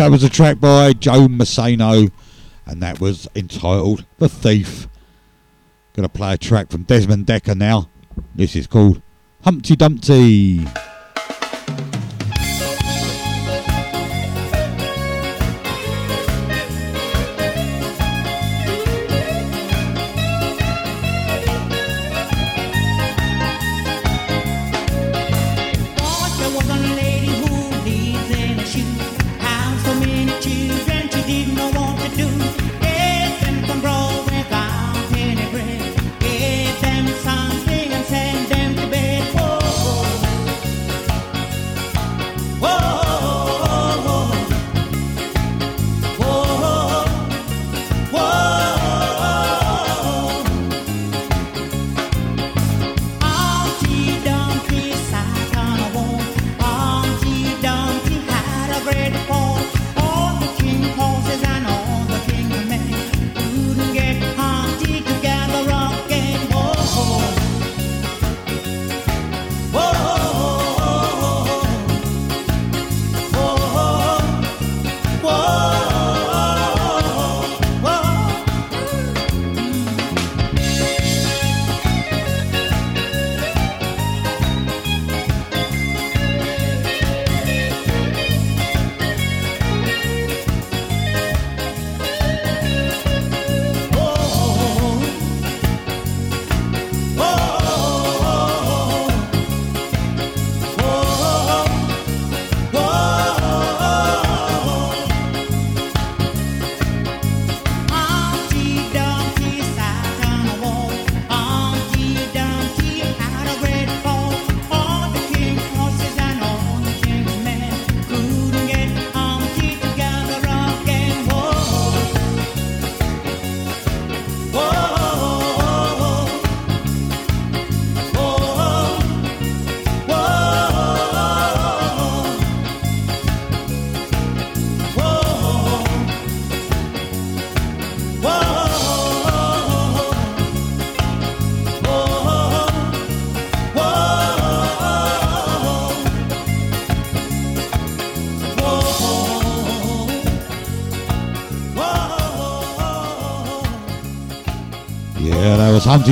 that was a track by Joe Massano, and that was entitled The Thief. Gonna play a track from Desmond Dekker now. This is called Humpty Dumpty.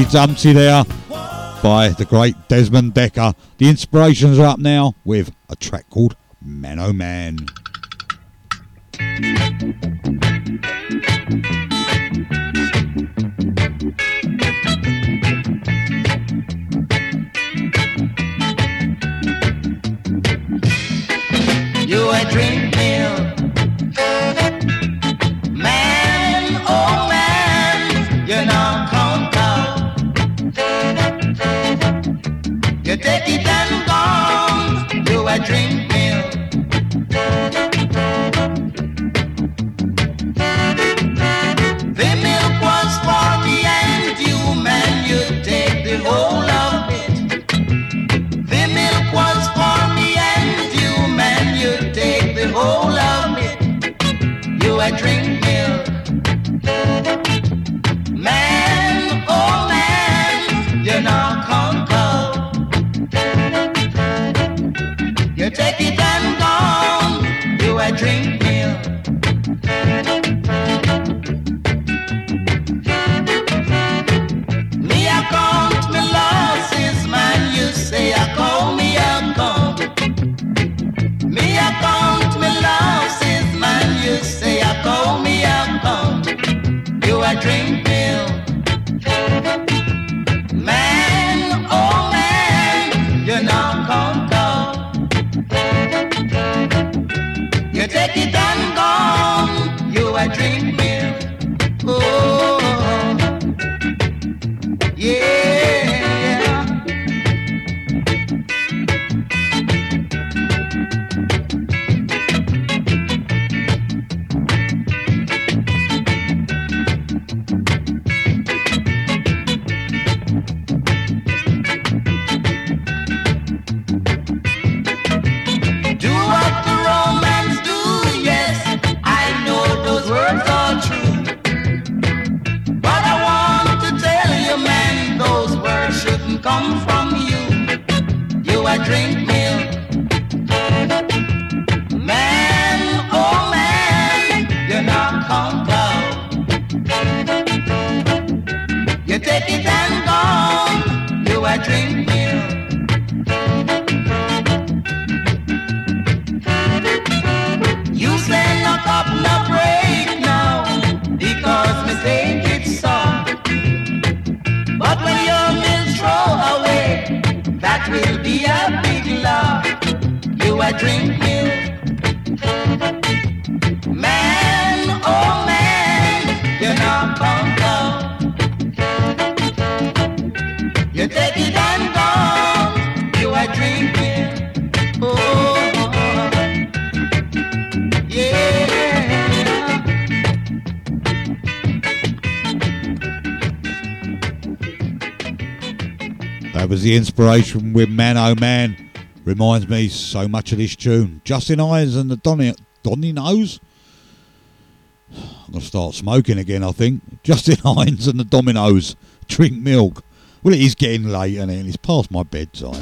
Dumpty there by the great Desmond Dekker. The inspirations are up now with a track called Man Oh Man. You are dreaming. take it gone. Do I drink milk? The milk was for me and you, man. You take the whole of it. The milk was for me and you, man. You take the whole of it. You I drink. Inspiration with Man Oh Man reminds me so much of this tune. Justin Hinds and the Donny, Donny Nose. I'm going to start smoking again, I think. Justin Hinds and the Dominoes. Drink milk. Well, it is getting late, and it? it's past my bedtime.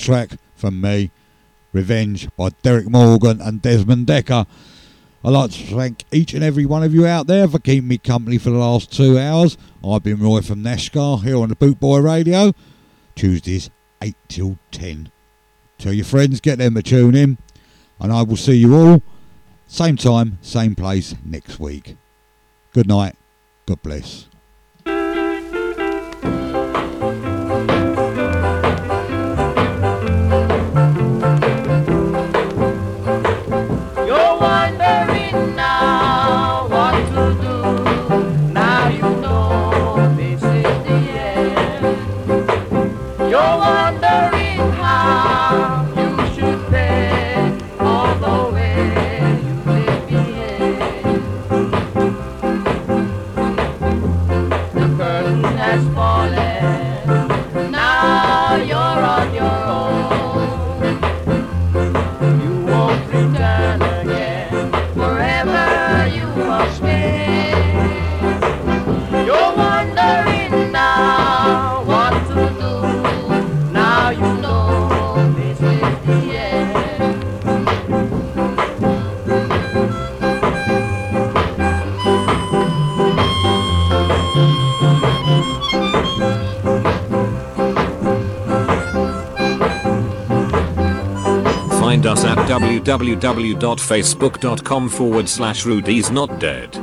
Last track from me. Revenge by Derrick Morgan and Desmond Dekker. I'd like to thank each and every one of you out there for keeping me company for the last two hours. I've been Roy from Nash Ska here on the Bootboy Radio, Tuesdays 8 till 10. Tell your friends, get them to tune in, and I will see you all, same time, same place next week. Good night. God bless. Us at www.facebook.com forward slash Rudy's Not Dead.